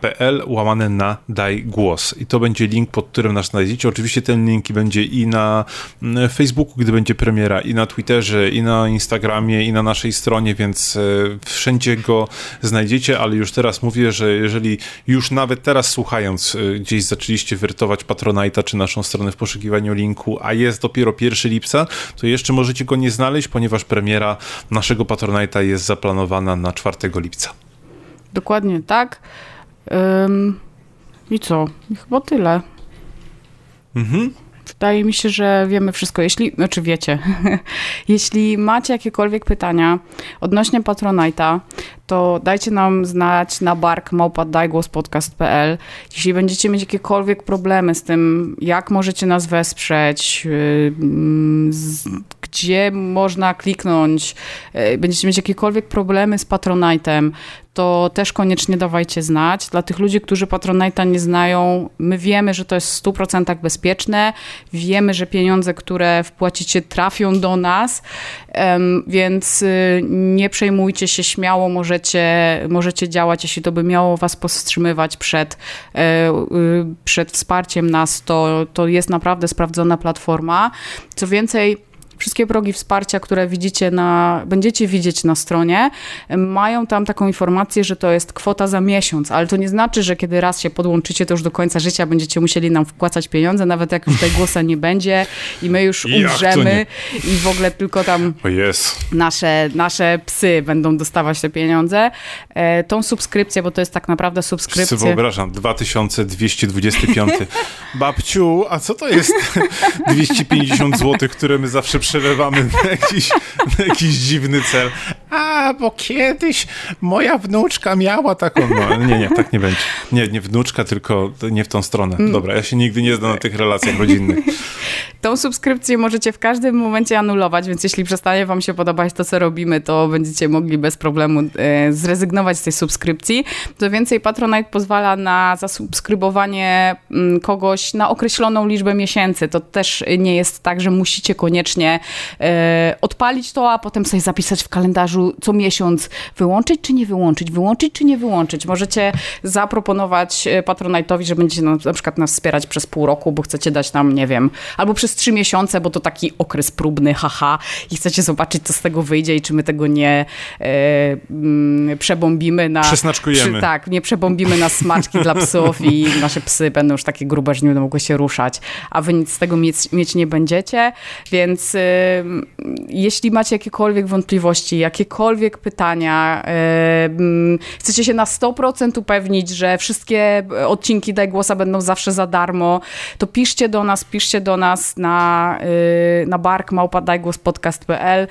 [SPEAKER 1] pl łamane na daj głos. I to będzie link, pod którym nas znajdziecie. Oczywiście ten link będzie i na mm, Facebooku, gdy będzie premiera, i na Twitterze, i na Instagramie, i na naszej stronie, więc e, wszędzie go znajdziecie, ale już teraz mówię, że jeżeli już nawet teraz słuchając e, gdzieś zaczęliście wertować Patronite'a czy naszą stronę w poszukiwaniu linku, a jest dopiero 1 lipca, to jeszcze możecie go nie znaleźć, ponieważ premiera naszego Patronite'a jest zaplanowana na 4 lipca.
[SPEAKER 2] Dokładnie tak. Um, I co? Chyba tyle. Mhm. Wydaje mi się, że wiemy wszystko. Jeśli, znaczy wiecie, *laughs* jeśli macie jakiekolwiek pytania odnośnie Patronite'a, to dajcie nam znać na bark.małpa.dajgłospodcast.pl. Jeśli będziecie mieć jakiekolwiek problemy z tym, jak możecie nas wesprzeć, z, gdzie można kliknąć, yy, będziecie mieć jakiekolwiek problemy z Patronite'em, to też koniecznie dawajcie znać. Dla tych ludzi, którzy Patronite'a nie znają, my wiemy, że to jest w 100% bezpieczne, wiemy, że pieniądze, które wpłacicie trafią do nas, więc y, nie przejmujcie się śmiało, możecie, możecie działać, jeśli to by miało was powstrzymywać przed, e, y, przed wsparciem nas, to, to jest naprawdę sprawdzona platforma. Co więcej, wszystkie progi wsparcia, które widzicie na, będziecie widzieć na stronie, mają tam taką informację, że to jest kwota za miesiąc, ale to nie znaczy, że kiedy raz się podłączycie, to już do końca życia będziecie musieli nam wpłacać pieniądze, nawet jak już tej głosa nie będzie i my już umrzemy i w ogóle tylko tam nasze, nasze psy będą dostawać te pieniądze. E, tą subskrypcję, bo to jest tak naprawdę subskrypcja.
[SPEAKER 1] Sobie wyobrażam, 2225. *laughs* Babciu, a co to jest *laughs* 250 zł, które my zawsze przelewamy na *laughs* jakiś, na jakiś dziwny cel? A, bo kiedyś moja wnuczka miała taką... No, nie, nie, tak nie będzie. Nie, nie wnuczka, tylko nie w tą stronę. Mm. Dobra, ja się nigdy nie znam na tych relacjach rodzinnych. *laughs*
[SPEAKER 2] Tą subskrypcję możecie w każdym momencie anulować, więc jeśli przestanie wam się podobać to, co robimy, to będziecie mogli bez problemu e, zrezygnować z tej subskrypcji. Co więcej, Patronite pozwala na zasubskrybowanie mm, kogoś na określoną liczbę miesięcy. To też nie jest tak, że musicie koniecznie e, odpalić to, a potem sobie zapisać w kalendarzu co miesiąc wyłączyć czy nie wyłączyć, wyłączyć czy nie wyłączyć. Możecie zaproponować e, Patronite'owi, że będziecie na, na przykład nas wspierać przez pół roku, bo chcecie dać nam, nie wiem, albo przez trzy miesiące, bo to taki okres próbny, haha, i chcecie zobaczyć, co z tego wyjdzie i czy my tego nie e, mm, przebombimy na...
[SPEAKER 1] Przesnaczkujemy. Przy,
[SPEAKER 2] tak, nie przebombimy na smaczki dla psów i nasze psy będą już takie grube, że nie będą mogły się ruszać, a wy nic z tego mieć, mieć nie będziecie, więc y, jeśli macie jakiekolwiek wątpliwości, jakiekolwiek pytania, chcecie się na 100% upewnić, że wszystkie odcinki Daj Głosa będą zawsze za darmo, to piszcie do nas, piszcie do nas na, y, na bark.małpa.dajgłospodcast.pl,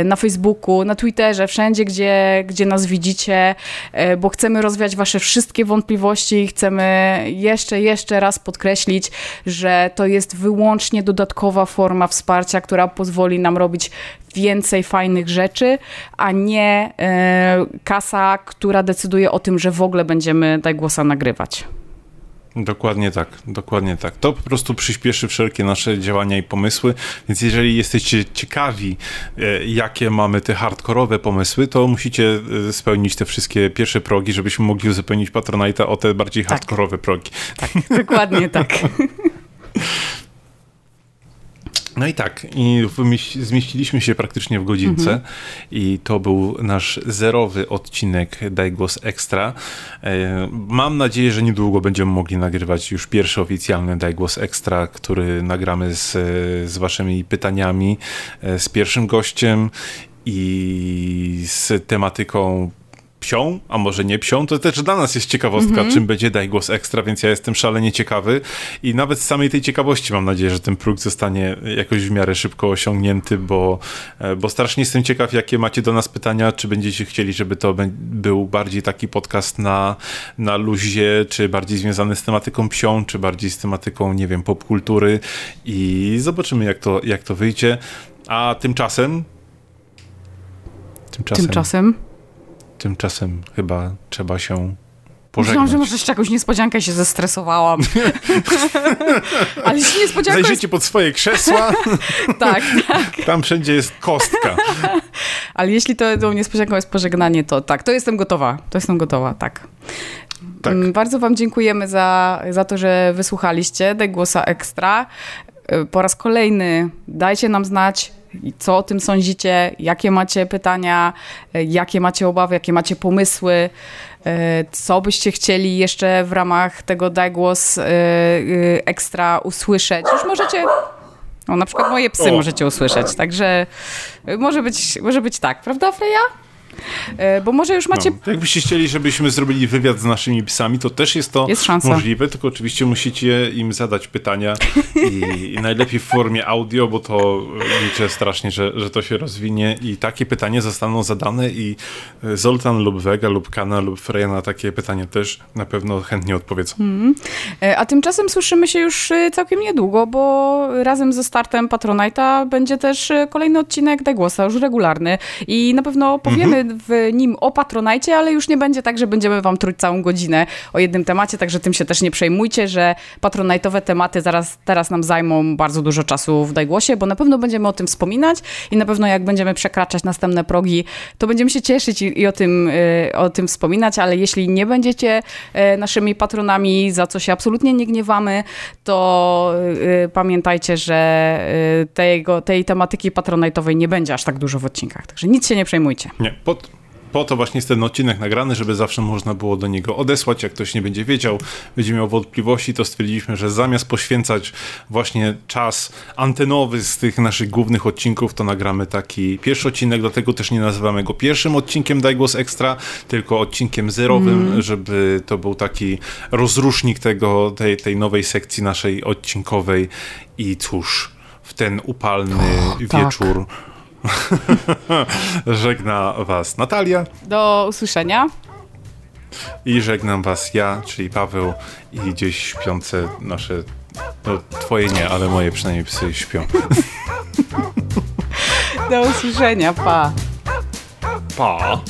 [SPEAKER 2] y, na Facebooku, na Twitterze, wszędzie, gdzie, gdzie nas widzicie, y, bo chcemy rozwiać wasze wszystkie wątpliwości i chcemy jeszcze, jeszcze raz podkreślić, że to jest wyłącznie dodatkowa forma wsparcia, która pozwoli nam robić więcej fajnych rzeczy, a nie kasa, która decyduje o tym, że w ogóle będziemy Daj Głosa nagrywać.
[SPEAKER 1] Dokładnie tak, dokładnie tak. To po prostu przyspieszy wszelkie nasze działania i pomysły, więc jeżeli jesteście ciekawi, e, jakie mamy te hardkorowe pomysły, to musicie e, spełnić te wszystkie pierwsze progi, żebyśmy mogli uzupełnić Patronite'a o te bardziej tak. hardkorowe progi.
[SPEAKER 2] Tak, dokładnie tak. *laughs*
[SPEAKER 1] No i tak, i zmieściliśmy się praktycznie w godzince mhm. i to był nasz zerowy odcinek Daj Głos Ekstra. E, mam nadzieję, że niedługo będziemy mogli nagrywać już pierwszy oficjalny Daj Głos Ekstra, który nagramy z, z waszymi pytaniami, e, z pierwszym gościem i z tematyką psią, a może nie psią, to też dla nas jest ciekawostka, mm -hmm. czym będzie Daj Głos Ekstra, więc ja jestem szalenie ciekawy i nawet z samej tej ciekawości mam nadzieję, że ten próg zostanie jakoś w miarę szybko osiągnięty, bo, e, bo strasznie jestem ciekaw, jakie macie do nas pytania, czy będziecie chcieli, żeby to był bardziej taki podcast na, na luzie, czy bardziej związany z tematyką psią, czy bardziej z tematyką, nie wiem, popkultury i zobaczymy, jak to, jak to wyjdzie. A tymczasem
[SPEAKER 2] Tymczasem. Tymczasem.
[SPEAKER 1] Tymczasem chyba trzeba się pożegnać.
[SPEAKER 2] Myślałam, że może jeszcze jakąś niespodziankę się zestresowałam. *laughs* Ale jeśli niespodzianka
[SPEAKER 1] Zajrzyjcie jest... pod swoje krzesła. *laughs*
[SPEAKER 2] tak, tak.
[SPEAKER 1] Tam wszędzie jest kostka. *laughs*
[SPEAKER 2] Ale jeśli to tą niespodzianką jest pożegnanie, to tak, to jestem gotowa. To jestem gotowa, tak. tak. Mm, bardzo wam dziękujemy za, za to, że wysłuchaliście The Głosa Ekstra. Y, po raz kolejny dajcie nam znać, co o tym sądzicie? Jakie macie pytania? Jakie macie obawy? Jakie macie pomysły? E, co byście chcieli jeszcze w ramach tego Daj Głos e, e, ekstra usłyszeć? Już możecie... No, na przykład moje psy o. możecie usłyszeć, także może być, może być tak, prawda Freja? E, bo może już macie...
[SPEAKER 1] No, jakbyście chcieli, żebyśmy zrobili wywiad z naszymi psami, to też jest to jest możliwe, tylko oczywiście musicie im zadać pytania i, i, najlepiej w formie audio, bo to liczę strasznie, że, że to się rozwinie i takie pytania zostaną zadane i Zoltan lub Vega lub Kana lub Freya na takie pytania też na pewno chętnie odpowiedzą. Mm.
[SPEAKER 2] A tymczasem słyszymy się już e, całkiem niedługo, bo razem ze startem Patronite'a będzie też kolejny odcinek Daj Głosa, już regularny i na pewno powiemy w nim o Patronajcie, ale już nie będzie tak, że będziemy wam truć całą godzinę o jednym temacie, także tym się też nie przejmujcie, że patronajtowe tematy zaraz teraz nam zajmą bardzo dużo czasu w Dajgłosie, bo na pewno będziemy o tym wspominać i na pewno jak będziemy przekraczać następne progi, to będziemy się cieszyć i, i o, tym, y, o tym wspominać, ale jeśli nie będziecie y, naszymi patronami, za co się absolutnie nie gniewamy, to y, pamiętajcie, że tego, tej tematyki patronajtowej nie będzie aż tak dużo w odcinkach, także nic się nie przejmujcie.
[SPEAKER 1] Nie, pod, po to właśnie jest ten odcinek nagrany, żeby zawsze można było do niego odesłać. Jak ktoś nie będzie wiedział, będzie miał wątpliwości, to stwierdziliśmy, że zamiast poświęcać właśnie czas antenowy z tych naszych głównych odcinków, to nagramy taki pierwszy odcinek, dlatego też nie nazywamy go pierwszym odcinkiem Daj Głos Ekstra, tylko odcinkiem zerowym, mm. żeby to był taki rozrusznik tego, tej, tej nowej sekcji naszej odcinkowej i cóż, w ten upalny tak. wieczór tak *laughs* Żegna Was Natalia.
[SPEAKER 2] Do usłyszenia.
[SPEAKER 1] I żegnam Was ja, czyli Paweł i gdzieś śpiące nasze, no twoje nie, ale moje przynajmniej psy śpią. *laughs*
[SPEAKER 2] Do usłyszenia, pa.
[SPEAKER 1] Pa.